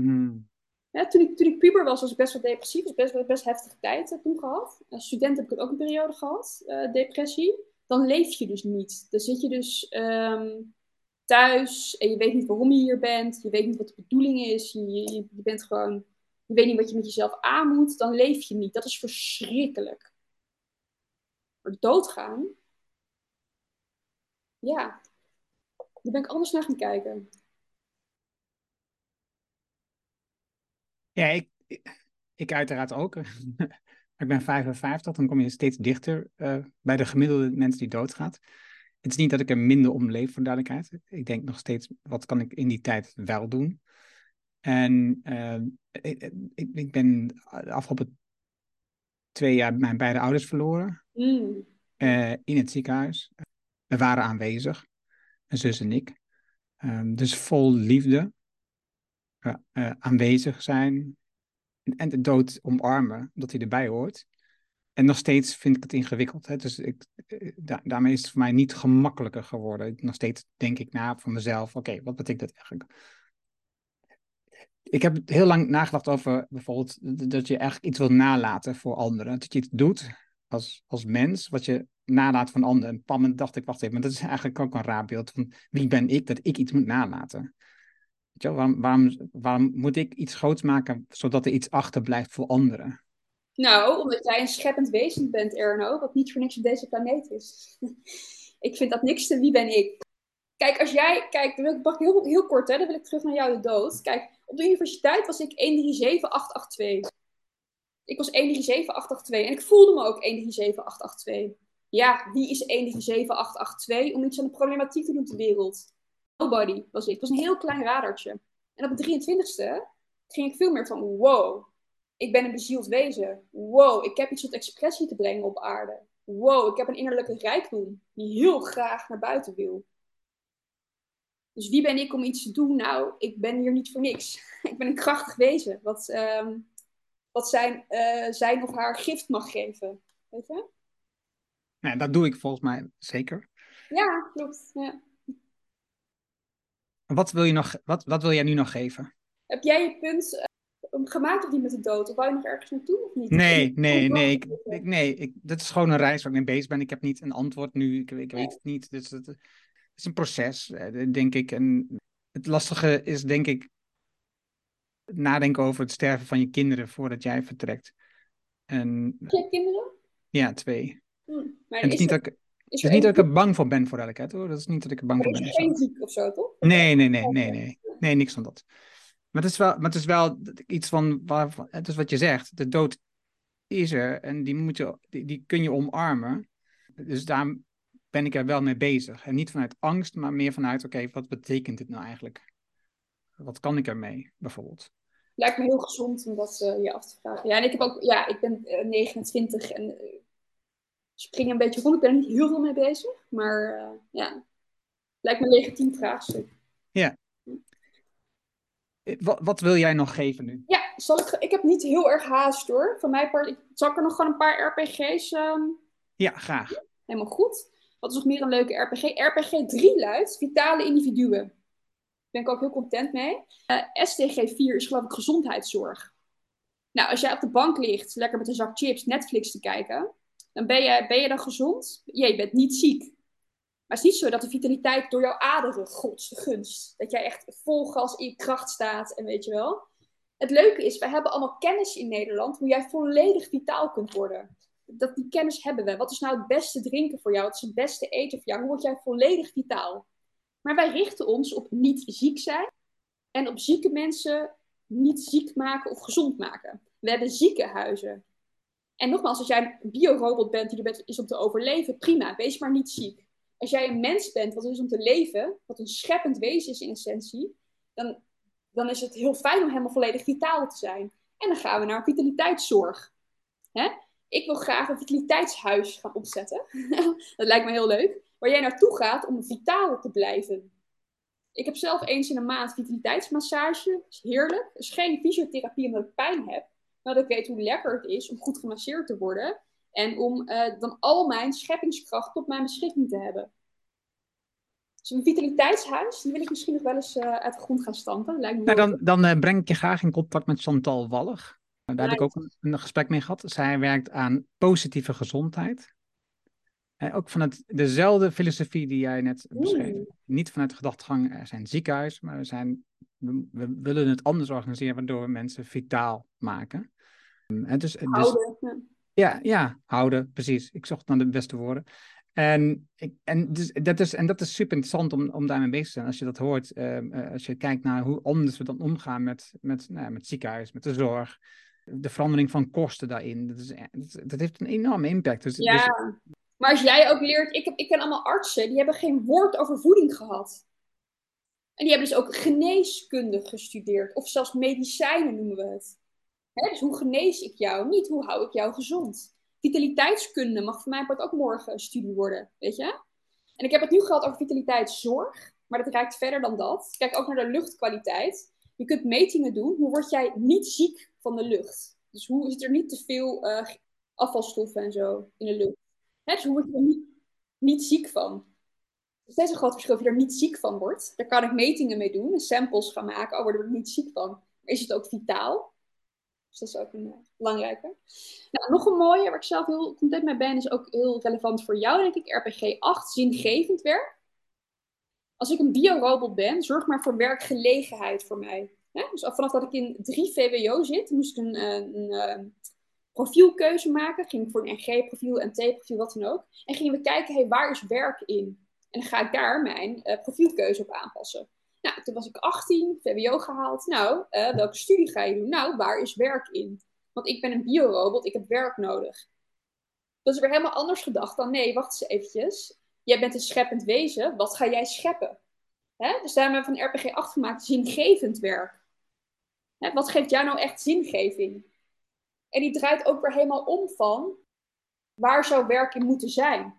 Hmm. Ja, toen, ik, toen ik puber was, was ik best wel depressief. was best, best heftige tijd uh, toen gehad. Als student heb ik ook een periode gehad, uh, depressie dan leef je dus niet. Dan zit je dus ehm, thuis en je weet niet waarom je hier bent. Je weet niet wat de bedoeling is. Je, je, je, bent gewoon, je weet niet wat je met jezelf aan moet. Dan leef je niet. Dat is verschrikkelijk. Maar doodgaan, ja, daar ben ik anders naar gaan kijken. Ja, ik, ik uiteraard ook. <laughs> ik ben 55, dan kom je steeds dichter uh, bij de gemiddelde mens die doodgaat. Het is niet dat ik er minder om leef, voor duidelijkheid. Ik denk nog steeds, wat kan ik in die tijd wel doen? En uh, ik, ik, ben de afgelopen twee jaar mijn beide ouders verloren. Mm. Uh, in het ziekenhuis. We waren aanwezig, mijn zus en ik. Um, dus vol liefde. Aanwezig zijn, en de dood omarmen, dat hij erbij hoort. En nog steeds vind ik het ingewikkeld. Hè? Dus ik, eh, daarmee is het voor mij niet gemakkelijker geworden. Nog steeds denk ik na van mezelf, oké, wat betekent dat eigenlijk? Ik heb heel lang nagedacht over bijvoorbeeld dat je eigenlijk iets wil nalaten voor anderen. Dat je iets doet als, als mens, wat je nalaat van anderen. En pam, dacht ik, wacht even, maar dat is eigenlijk ook een raar beeld van wie ben ik dat ik iets moet nalaten. Waarom, waarom, moet ik iets groots maken zodat er iets achterblijft voor anderen? Nou, omdat jij een scheppend wezen bent, Erno, wat niet voor niks op deze planeet is. <laughs> ik vind dat niks te wie ben ik. Kijk, als jij, kijk, dan wil ik heel, heel kort, hè, dan wil ik terug naar jouw dood. Kijk, op de universiteit was ik 137882. Ik was 137882 en ik voelde me ook 137882. Ja, wie is 137882 om iets aan de problematiek te doen ter wereld? Nobody was ik. Het was een heel klein radartje. En op de 23ste ging ik veel meer van, wow, ik ben een bezield wezen. Wow, ik heb iets tot expressie te brengen op aarde. Wow, ik heb een innerlijke rijkdom die heel graag naar buiten wil. Dus wie ben ik om iets te doen? Nou, ik ben hier niet voor niks. <laughs> ik ben een krachtig wezen wat, um, wat zijn, eh, zijn of haar gift mag geven. Weet je? Ja, dat doe ik volgens mij zeker. Ja, klopt. Ja. Wat wil, je nog, wat, wat wil jij nu nog geven? Heb jij je punt uh, gemaakt of niet met de dood? Of wou je nog ergens naartoe of niet? Nee, nee, nee. Ik, ik, nee ik, dit is gewoon een reis waar ik mee bezig ben. Ik heb niet een antwoord nu. Ik, ik weet het niet. Dus het, het is een proces, eh, denk ik. En het lastige is, denk ik, nadenken over het sterven van je kinderen voordat jij vertrekt. En, Heb je kinderen? Ja, twee. Hm. Maar en het is, niet, dat ik, het is niet dat ik er bang voor ben voor duidelijkheid hoor. Dat is niet dat ik er bang voor ben. is geen ziek of zo, toch? Nee, nee, nee, nee, nee. Nee, niks van dat. Maar het is wel, maar het is wel iets van, waar, het is wat je zegt, de dood is er en die, moet je, die, die kun je omarmen. Dus daar ben ik er wel mee bezig. En niet vanuit angst, maar meer vanuit, oké, wat betekent dit nou eigenlijk? Wat kan ik ermee, bijvoorbeeld? Lijkt me heel gezond om dat uh, je af te vragen. Ja, en ik heb ook, ja, ik ben uh, 29 en uh, spring een beetje rond. Ik ben er niet heel veel mee bezig, maar uh, ja, lijkt me een legitiem vraagstuk. Ja. Wat, wat, wil jij nog geven nu? Ja, zal ik, ik heb niet heel erg haast hoor. Van mij part, ik, zal ik er nog gewoon een paar RPG's... Um... Ja, graag. Helemaal goed. Wat is nog meer een leuke RPG? RPG 3 luidt Vitale Individuen. Daar ben ik ook heel content mee. Uh, STG 4 is geloof ik gezondheidszorg. Nou, als jij op de bank ligt, lekker met een zak chips, Netflix te kijken, ben je, ben je dan gezond? Ja, je bent niet ziek. Maar het is niet zo dat de vitaliteit door jouw aderen gods gunst. Dat jij echt vol gas in kracht staat en weet je wel. Het leuke is, wij hebben allemaal kennis in Nederland hoe jij volledig vitaal kunt worden. Dat, die kennis hebben we. Wat is nou het beste drinken voor jou? Wat is het beste eten voor jou? Hoe word jij volledig vitaal? Maar wij richten ons op niet ziek zijn en op zieke mensen niet ziek maken of gezond maken. We hebben ziekenhuizen. En nogmaals, als jij een biorobot bent die er is om te overleven, prima, wees maar niet ziek. Als jij een mens bent wat er is om te leven, wat een scheppend wezen is in essentie, dan, dan is het heel fijn om helemaal volledig vitaal te zijn. En dan gaan we naar vitaliteitszorg. Hè? Ik wil graag een vitaliteitshuis gaan opzetten. <laughs> dat lijkt me heel leuk. Waar jij naartoe gaat om vitaal te blijven. Ik heb zelf eens in een maand vitaliteitsmassage. Dat is heerlijk. Het is geen fysiotherapie omdat ik pijn heb. Maar dat ik weet hoe lekker het is om goed gemasseerd te worden. En om uh, dan al mijn scheppingskracht tot mijn beschikking te hebben. Dus een vitaliteitshuis, die wil ik misschien nog wel eens uh, uit de grond gaan stampen. Lijkt me nou, dan dan uh, breng ik je graag in contact met Chantal Wallig. Daar heb ik ook een, een, gesprek mee gehad. Zij werkt aan positieve gezondheid. En ook vanuit dezelfde filosofie die jij net beschreef. Mm. Niet vanuit de gedachtegang, er zijn ziekenhuizen, maar we, zijn, we, we, willen het anders organiseren, waardoor we mensen vitaal maken. En dus, houden. Dus, ja, ja, houden, precies. Ik zocht naar de beste woorden. En, ik, en, dus, dat is, en dat is super interessant om, om daarmee bezig te zijn. Als je dat hoort, uh, als je kijkt naar hoe anders we dan omgaan met, met, nou, met ziekenhuis, met de zorg, de verandering van kosten daarin. Dat, is, dat, dat heeft een enorme impact. Dus, ja, dus... maar als jij ook leert, ik, heb, ik ken allemaal artsen, die hebben geen woord over voeding gehad. En die hebben dus ook geneeskunde gestudeerd, of zelfs medicijnen noemen we het. Hè, dus hoe genees ik jou? Niet hoe hou ik jou gezond. Vitaliteitskunde mag voor mij ook morgen een studie worden, weet je? En ik heb het nu gehad over vitaliteitszorg, maar dat reikt verder dan dat. Kijk ook naar de luchtkwaliteit. Je kunt metingen doen. Hoe word jij niet ziek van de lucht? Dus hoe zit er niet te veel uh, afvalstoffen en zo in de lucht? Hè, dus hoe word je er niet, niet ziek van? Het is een groot verschil of je er niet ziek van wordt. Daar kan ik metingen mee doen, samples gaan maken. Oh, word ik niet ziek van? Maar is het ook vitaal? Dus dat is ook een uh, belangrijke. Nou, nog een mooie, waar ik zelf heel content mee ben, is ook heel relevant voor jou, denk ik. RPG 8, zingevend werk. Als ik een biorobot ben, zorg maar voor werkgelegenheid voor mij. Dus vanaf dat ik in 3 VWO zit, moest ik een, een, een, een profielkeuze maken. Ging ik voor een NG-profiel, NT-profiel, wat dan ook. En gingen we kijken, hey, waar is werk in? En ga ik daar mijn profielkeuze op aanpassen. Nou, toen was ik 18, VWO gehaald. Nou, uh, welke studie ga je doen? Nou, waar is werk in? Want ik ben een biorobot, ik heb werk nodig. Dat is weer helemaal anders gedacht dan, nee, wacht eens eventjes. Jij bent een scheppend wezen, wat ga jij scheppen? Dus daarom hebben we van RPG 8 gemaakt zingevend werk. Wat geeft jou nou echt zingeving? En die draait ook weer helemaal om van, waar zou werk in moeten zijn?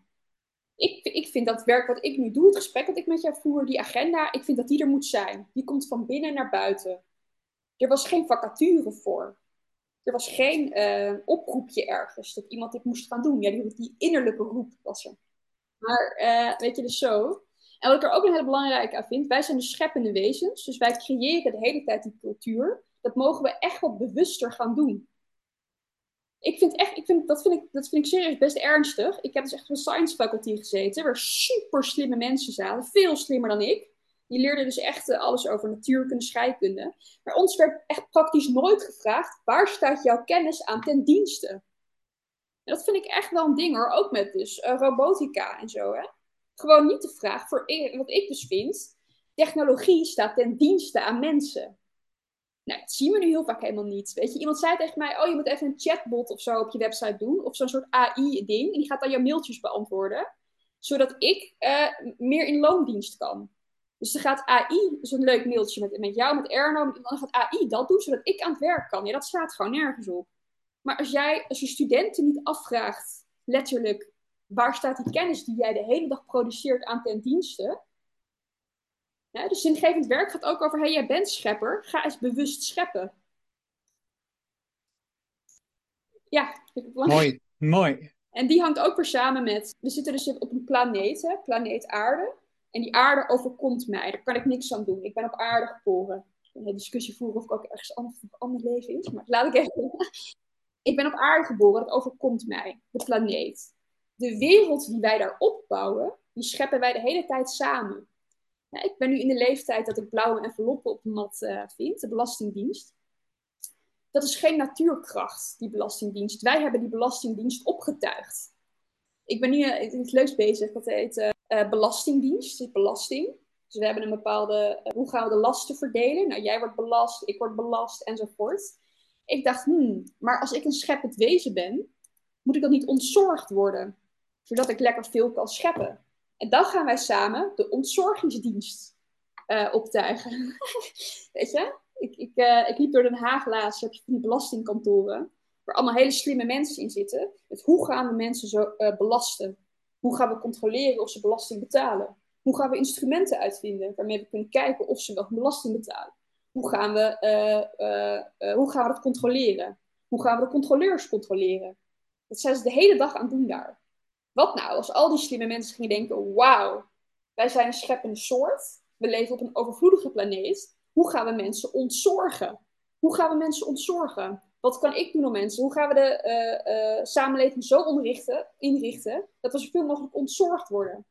Ik, ik vind dat werk wat ik nu doe, het gesprek dat ik met jou voer, die agenda, ik vind dat die er moet zijn. Die komt van binnen naar buiten. Er was geen vacature voor. Er was geen uh, oproepje ergens dat iemand dit moest gaan doen. Ja, die, innerlijke roep was er. Maar uh, weet je, dus zo. En wat ik er ook een hele belangrijke aan vind, wij zijn dus scheppende wezens. Dus wij creëren de hele tijd die cultuur. Dat mogen we echt wat bewuster gaan doen. Ik vind echt, ik vind, dat, vind ik, dat vind ik serieus best ernstig. Ik heb dus echt een science faculty gezeten, waar super slimme mensen zaten, veel slimmer dan ik. Die leerden dus echt eh, alles over natuurkunde, scheikunde. Maar ons werd echt praktisch nooit gevraagd, waar staat jouw kennis aan ten dienste? En dat vind ik echt wel een ding hoor, ook met dus uh, robotica en zo. Hè? Gewoon niet de vraag, voor wat ik dus vind, technologie staat ten dienste aan mensen. Nou, dat zien we nu heel vaak helemaal niet. Weet je, iemand zei tegen mij, oh, je moet even een chatbot of zo op je website doen. Of zo'n soort AI-ding. En die gaat dan jouw mailtjes beantwoorden. Zodat ik uh, meer in loondienst kan. Dus dan gaat AI, een leuk mailtje met, met jou, met Erno. Dan gaat AI dat doen, zodat ik aan het werk kan. Ja, dat staat gewoon nergens op. Maar als jij, als je studenten niet afvraagt, letterlijk, waar staat die kennis die jij de hele dag produceert aan ten dienste? Ja, dus zingevend werk gaat ook over, hey, jij bent schepper, ga eens bewust scheppen. Ja, mooi, mooi. En die hangt ook weer samen met, we zitten dus op een planeet, hè, planeet aarde. En die aarde overkomt mij, daar kan ik niks aan doen. Ik ben op aarde geboren. Ik kan een discussie voeren of ik ook ergens anders een ander leven is, maar laat ik even. ik ben op aarde geboren, dat overkomt mij, de planeet. De wereld die wij daar opbouwen, die scheppen wij de hele tijd samen. Ja, ik ben nu in de leeftijd dat ik blauwe enveloppen op de mat uh, vind, de Belastingdienst. Dat is geen natuurkracht, die Belastingdienst. Wij hebben die Belastingdienst opgetuigd. Ik ben nu uh, iets leuks bezig, dat heet uh, Belastingdienst, dus belasting. Dus we hebben een bepaalde, hoe gaan we de lasten verdelen? Nou, jij wordt belast, ik word belast, enzovoort. Ik dacht, hmm, maar als ik een scheppend wezen ben, moet ik dan niet ontzorgd worden? Zodat ik lekker veel kan scheppen. En dan gaan wij samen de ontzorgingsdienst uh, optuigen. <laughs> Weet je? Ik, ik, uh, ik liep door Den Haag laatst, heb je die belastingkantoren, waar allemaal hele slimme mensen in zitten. Hoe gaan we mensen zo uh, belasten? Hoe gaan we controleren of ze belasting betalen? Hoe gaan we instrumenten uitvinden waarmee we kunnen kijken of ze wel belasting betalen? Hoe gaan we, hoe gaan we dat controleren? Hoe gaan we de controleurs controleren? Dat zijn ze de hele dag aan het doen daar. Wat nou als al die slimme mensen gingen denken: wauw, wij zijn een scheppende soort. We leven op een overvloedige planeet. Hoe gaan we mensen ontzorgen? Hoe gaan we mensen ontzorgen? Wat kan ik doen om mensen? Hoe gaan we de uh, uh, samenleving zo inrichten, inrichten dat we zoveel mogelijk ontzorgd worden?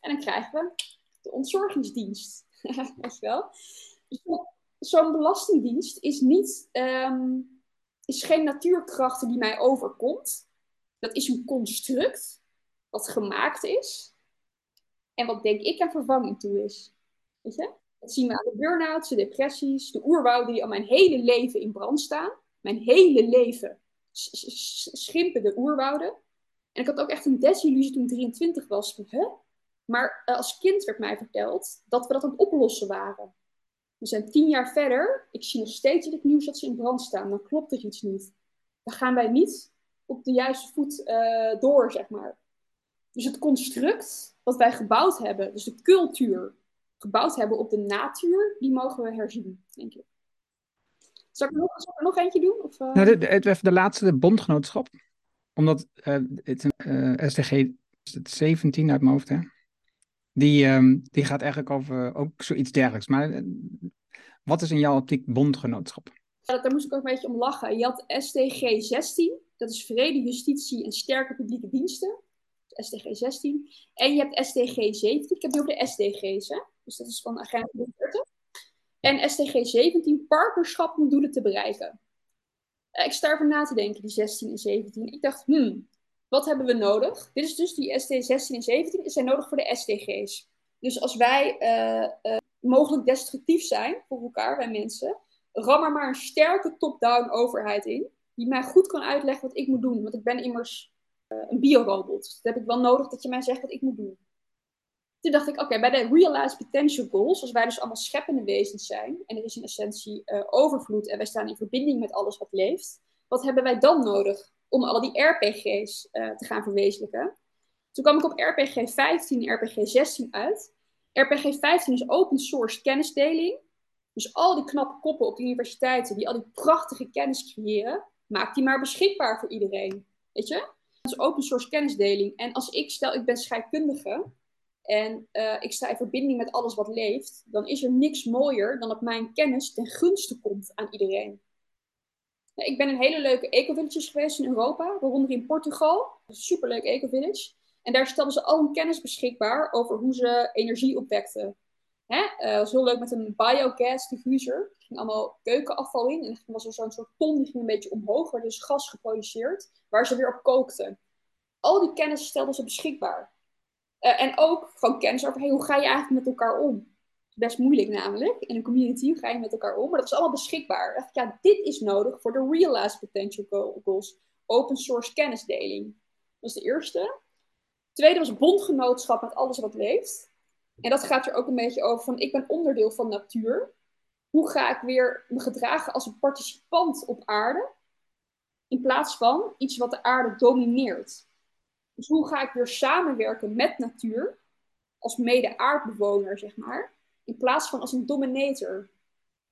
En dan krijgen we de ontzorgingsdienst. <laughs> Weet wel? Dus zo'n belastingdienst is, niet, um, is geen natuurkracht die mij overkomt. Dat is een construct wat gemaakt is en wat denk ik aan vervanging toe is. Weet je? Dat zien we aan de burn-outs, de depressies, de oerwouden die al mijn hele leven in brand staan. Mijn hele leven schimpen de oerwouden. En ik had ook echt een desillusie toen ik 23 was. Maar uh, als kind werd mij verteld dat we dat aan het oplossen waren. We zijn tien jaar verder. Ik zie nog steeds in het nieuws dat ze in brand staan. Dan klopt er iets niet. Dan gaan wij niet op de juiste voet uh, door, zeg maar. Dus het construct wat wij gebouwd hebben, dus de cultuur gebouwd hebben op de natuur, die mogen we herzien, denk ik. Zal ik er nog, zal ik er nog eentje doen? Of, uh... nou, de, de, de, laatste, de bondgenootschap. Omdat uh, het uh, SDG 17 uit mijn hoofd, hè? Die, um, die gaat eigenlijk over ook zoiets dergelijks. Maar wat is in jouw optiek bondgenootschap? Ja, daar moest ik ook een beetje om lachen. Je had SDG 16, dat is vrede, justitie en sterke publieke diensten. SDG 16. En je hebt SDG 17. Ik heb nu over de SDG's, hè? dus dat is van Agenda 40. En SDG 17, partnerschap om doelen te bereiken. Uh, ik sta ervan na te denken, die 16 en 17. Ik dacht, hmm, wat hebben we nodig? Dit is dus die SD 16 en 17, die zijn nodig voor de SDG's. Dus als wij uh, uh, mogelijk destructief zijn voor elkaar, wij mensen, ram er maar een sterke top-down overheid in, die mij goed kan uitleggen wat ik moet doen. Want ik ben immers een biorobot. Dus dat heb ik wel nodig dat je mij zegt wat ik moet doen. Toen dacht ik, oké, bij de Realized Potential Goals, als wij dus allemaal scheppende wezens zijn, en er is in essentie uh, overvloed en wij staan in verbinding met alles wat leeft, wat hebben wij dan nodig om al die RPG's eh, te gaan verwezenlijken? Toen kwam ik op RPG 15 en RPG 16 uit. RPG 15 is open source kennisdeling. Dus al die knappe koppen op de universiteiten die al die prachtige kennis creëren, maak die maar beschikbaar voor iedereen. Weet je? Is open source kennisdeling. En als ik stel, ik ben scheikundige en uh, ik sta in verbinding met alles wat leeft, dan is er niks mooier dan dat mijn kennis ten gunste komt aan iedereen. Ik ben in hele leuke ecovillages geweest in Europa, waaronder in Portugal. Superleuk ecovillage. En daar stelden ze al hun kennis beschikbaar over hoe ze energie opwekten. Hè? Was heel leuk met een biogas diffuser. Ging allemaal keukenafval in. En er was er zo'n soort ton die ging een beetje omhoog. Waar dus gas geproduceerd, waar ze weer op kookten. Al die kennis stelden ze beschikbaar. Uh, en ook gewoon kennis over hoe ga je eigenlijk met elkaar om. Best moeilijk namelijk. In een community hoe ga je met elkaar om. Maar dat is allemaal beschikbaar. dacht ik, ja, dit is nodig voor de Realize Potential Goals. Open source kennisdeling. Dat is de eerste. Tweede was bondgenootschap met alles wat leeft. En dat gaat er ook een beetje over van ik ben onderdeel van natuur. Hoe ga ik weer me gedragen als een participant op aarde? In plaats van iets wat de aarde domineert. Dus hoe ga ik weer samenwerken met natuur? Als mede-aardbewoner, zeg maar. In plaats van als een dominator.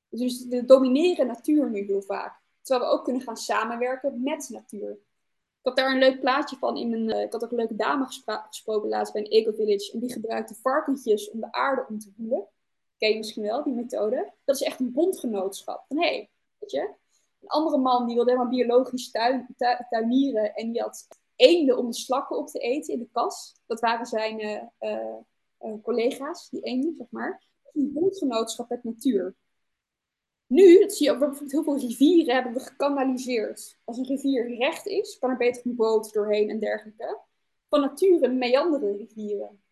Dus we domineren natuur nu heel vaak. Terwijl we ook kunnen gaan samenwerken met natuur. Ik had daar een leuk plaatje van in mijn. Uh, ik had ook een leuke dame gesproken laatst bij een eco-village. En die gebruikte varkentjes om de aarde om te voelen. Ken je misschien wel, die methode? Dat is echt een bondgenootschap. Van hé, hey, weet je. Een andere man die wilde helemaal biologisch tuin, tuinieren. En die had eenden om de slakken op te eten in de kas. Dat waren zijn uh, uh, collega's, die eenden, zeg maar. Een bondgenootschap met natuur. Nu, dat zie je ook bijvoorbeeld heel veel rivieren hebben we gekanaliseerd. Als een rivier recht is, kan er beter een boot doorheen en dergelijke. Van nature meanderen rivieren.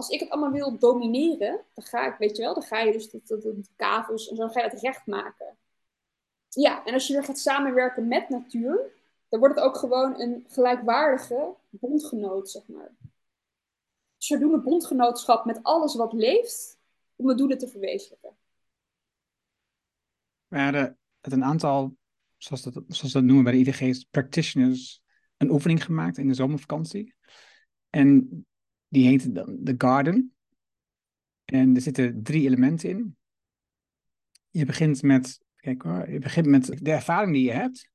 Als ik het allemaal wil domineren, dan ga ik, weet je wel, dan ga je dus de, kavels en zo ga je het recht maken. Ja, en als je weer gaat samenwerken met natuur, dan wordt het ook gewoon een gelijkwaardige bondgenoot, zeg maar. Dus we doen een bondgenootschap met alles wat leeft, om de doelen te verwezenlijken. We hadden het een aantal, zoals, dat, zoals dat noemen bij de IDG's, practitioners, een oefening gemaakt in de zomervakantie. En die heet The Garden. En er zitten drie elementen in. Je begint met, kijk hoor, je begint met de ervaring die je hebt.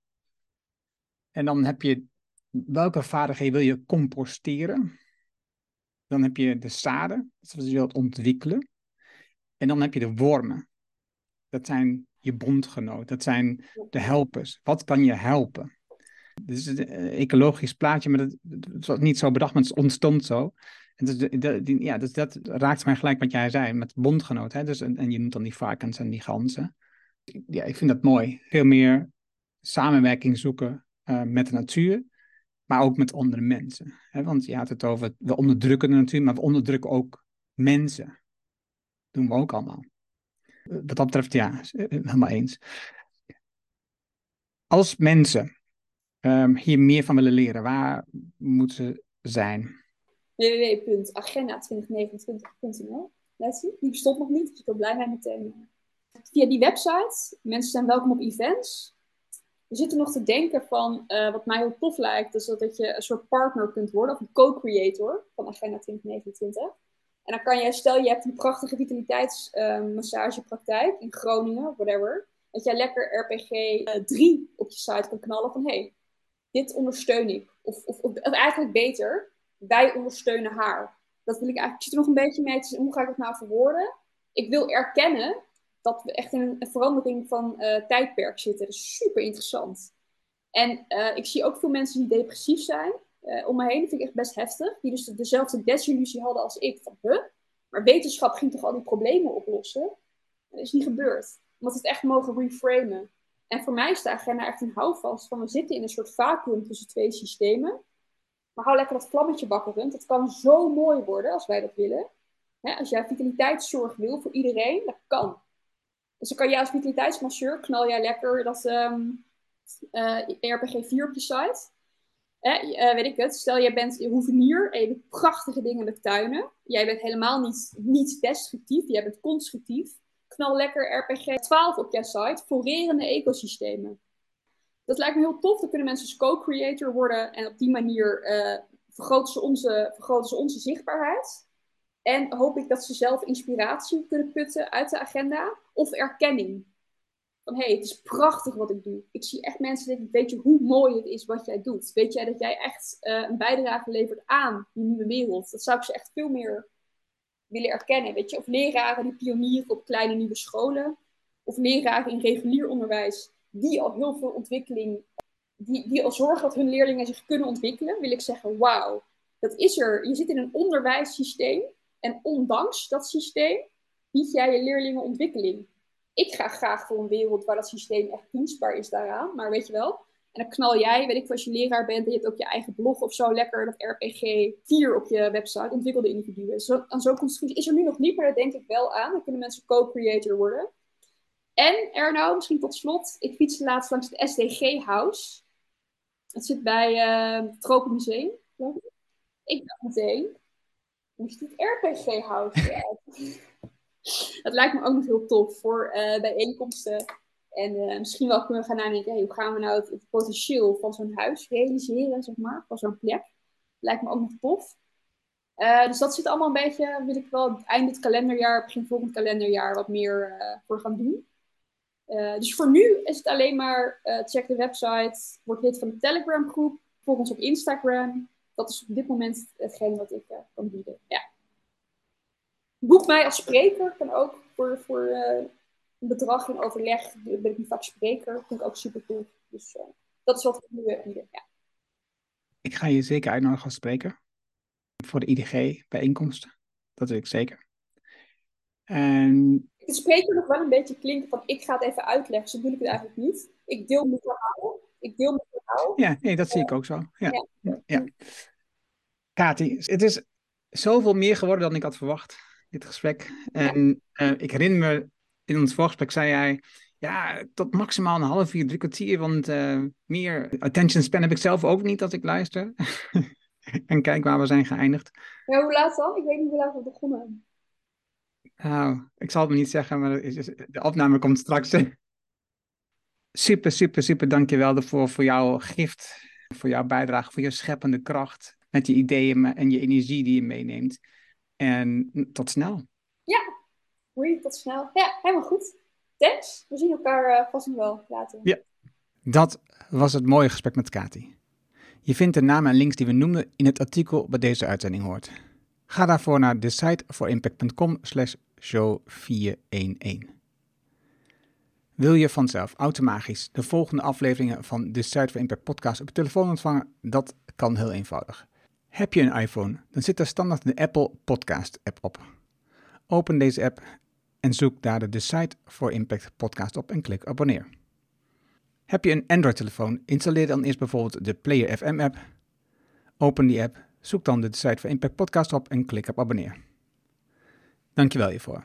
En dan heb je, welke vaardigheden wil je composteren? Dan heb je de zaden, is wat je wilt ontwikkelen. En dan heb je de wormen. Dat zijn je bondgenoot. Dat zijn de helpers. Wat kan je helpen? Dit is een eh, ecologisch plaatje, maar dat, dat was niet zo bedacht, maar het ontstond zo. En dus, die, ja, dus dat raakt mij gelijk wat jij zei, met bondgenoot. Hè? Dus, en, je noemt dan die varkens en die ganzen. Ja, ik vind dat mooi. Veel meer samenwerking zoeken uh, met de natuur, maar ook met andere mensen. Hè? Want je had het over, we onderdrukken de natuur, maar we onderdrukken ook mensen. Dat doen we ook allemaal wat dat betreft, ja, eh, helemaal eens. Als mensen um, hier meer van willen leren, waar moeten ze zijn? www.agenda2029.nl Die bestond nog niet, dus ik ben blij met meteen. Via die website, mensen zijn welkom op events. We zitten nog te denken van, uh, wat mij heel tof lijkt, is dat je een soort partner kunt worden, of een co-creator van Agenda 2029. En dan kan je, stel je hebt een prachtige vitaliteitsmassagepraktijk uh, in Groningen, whatever. Dat jij lekker RPG uh, 3 op je site kan knallen van hé, hey, dit ondersteun ik. Of, of, of, eigenlijk beter, wij ondersteunen haar. Dat wil ik eigenlijk, ik zit er nog een beetje mee hoe ga ik het nou verwoorden? Ik wil erkennen dat we echt in een, verandering van uh, tijdperk zitten. Dat is super interessant. En uh, ik zie ook veel mensen die depressief zijn uh, om me heen. Dat vind ik echt best heftig. Die dus dezelfde desillusie hadden als ik. Van, huh? Maar wetenschap ging toch al die problemen oplossen? Dat is niet gebeurd. Omdat we het echt mogen reframen. En voor mij is de agenda echt een houvast van we zitten in een soort vacuüm tussen twee systemen. Maar hou lekker dat vlammetje bakkerend. Het kan zo mooi worden als wij dat willen. als jij vitaliteitszorg wil voor iedereen, dat kan. Dus dan kan jij als vitaliteitsmasseur, knal jij lekker dat um, uh, RPG 4 op je site. Eh, weet ik het, stel jij bent hoevenier en je doet prachtige dingen met tuinen. Jij bent helemaal niet, niet destructief, jij bent constructief. Knal lekker RPG 12 op jouw site, florerende ecosystemen. Dat lijkt me heel tof, dan kunnen mensen als co-creator worden en op die manier uh, vergroten, ze onze, vergroten ze onze zichtbaarheid. En hoop ik dat ze zelf inspiratie kunnen putten uit de agenda of erkenning. Van hé, hey, het is prachtig wat ik doe. Ik zie echt mensen denken, weet je hoe mooi het is wat jij doet? Weet jij dat jij echt uh, een bijdrage levert aan die nieuwe wereld? Dat zou ik ze echt veel meer willen erkennen. Weet je? Of leraren die pionieren op kleine nieuwe scholen. Of leraren in regulier onderwijs die al heel veel ontwikkeling, die, die al zorgen dat hun leerlingen zich kunnen ontwikkelen. Wil ik zeggen, wauw, dat is er. Je zit in een onderwijssysteem en ondanks dat systeem bied jij je leerlingen ontwikkeling. Ik ga graag voor een wereld waar dat systeem echt dienstbaar is daaraan, maar weet je wel. En dan knal jij, weet ik als je leraar bent en je hebt ook je eigen blog of zo, lekker dat RPG 4 op je website, ontwikkelde individuen. Zo, aan zo'n constructie is er nu nog niet, maar daar denk ik wel aan. Dan kunnen mensen co-creator worden. En Erno, misschien tot slot, ik fietste laatst langs het SDG House. Het zit bij uh, het Tropenmuseum, ik. Dacht meteen, hoe ziet het RPG House dat lijkt me ook nog heel tof voor uh, bijeenkomsten. En uh, misschien wel kunnen we gaan nadenken, hey, hoe gaan we nou het, potentieel van zo'n huis realiseren, zeg maar, van zo'n plek. Lijkt me ook nog tof. Uh, dus dat zit allemaal een beetje, wil ik wel eind dit kalenderjaar, begin volgend kalenderjaar, wat meer voor gaan doen. Dus voor nu is het alleen maar check de website, word lid van de Telegram groep, volg ons op Instagram. Dat is op dit moment hetgeen wat ik kan bieden. Ja boek mij als spreker. Kan ook voor, voor een bedrag in overleg. Ben ik nu vaak spreker. Vind ik ook super cool. Dus dat is wat ik nu bieden. Ja. Ik ga je zeker uitnodigen als spreker. Voor de IDG-bijeenkomsten. Dat weet ik zeker. En... De spreker nog wel een beetje klinken van ik ga het even uitleggen. Zo bedoel ik het eigenlijk niet. Ik deel mijn verhaal. Ik deel mijn verhaal. Ja, nee, dat zie ik ook zo. Ja. ja. ja. Kati, het is zoveel meer geworden dan ik had verwacht dit gesprek. En uh, ik herinner me, in ons voorgesprek zei jij, ja, tot maximaal een half uur, drie kwartier, want uh, meer attention span heb ik zelf ook niet als ik luister. <laughs> en kijk waar we zijn geëindigd. Ja, hoe laat dan? Ik weet niet hoe laat we begonnen. Nou, ik zal het me niet zeggen, maar de opname komt straks. <laughs> super, super, super dankjewel ervoor voor jouw gift, voor jouw bijdrage, voor je scheppende kracht met je ideeën en je energie die je meeneemt. En tot snel. Ja, hoi, tot snel. Ja, helemaal goed. Thanks. We zien elkaar uh, vast nog wel later. Ja, dat was het mooie gesprek met Kati. Je vindt de namen en links die we noemden in het artikel bij deze uitzending hoort. Ga daarvoor naar de site slash show 411. Wil je vanzelf automatisch de volgende afleveringen van de Site for Impact podcast op je telefoon ontvangen? Dat kan heel eenvoudig. Heb je een iPhone, dan zit er standaard de Apple Podcast app op. Open deze app en zoek daar de Decide for Impact podcast op en klik abonneer. Heb je een Android-telefoon, installeer dan eerst bijvoorbeeld de Player FM app. Open die app, zoek dan de Decide for Impact podcast op en klik op abonneer. Dankjewel hiervoor.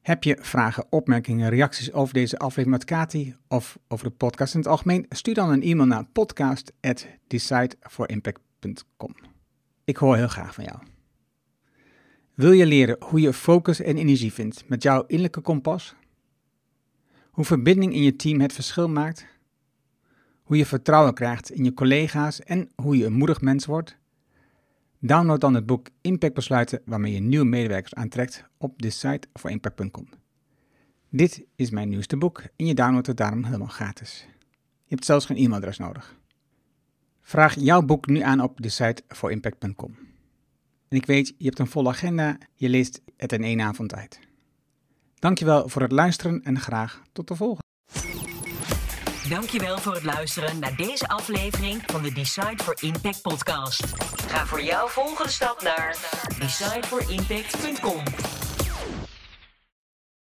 Heb je vragen, opmerkingen, reacties over deze aflevering met Kati of over de podcast in het algemeen? Stuur dan een e-mail naar podcast@decideforimpact.com ik hoor heel graag van jou. Wil je leren hoe je focus en energie vindt met jouw innerlijke kompas? Hoe verbinding in je team het verschil maakt? Hoe je vertrouwen krijgt in je collega's en hoe je een moedig mens wordt? Download dan het boek Impact Besluiten waarmee je nieuwe medewerkers aantrekt op de site voor impact.com. Dit is mijn nieuwste boek en je downloadt het daarom helemaal gratis. Je hebt zelfs geen e-mailadres nodig. Vraag jouw boek nu aan op de site voor impact.com. En ik weet, je hebt een volle agenda, je leest het in één avond uit. Dankjewel voor het luisteren en graag tot de volgende. Dankjewel voor het luisteren naar deze aflevering van de Decide for Impact podcast. Ga voor jouw volgende stap naar decideforimpact.com.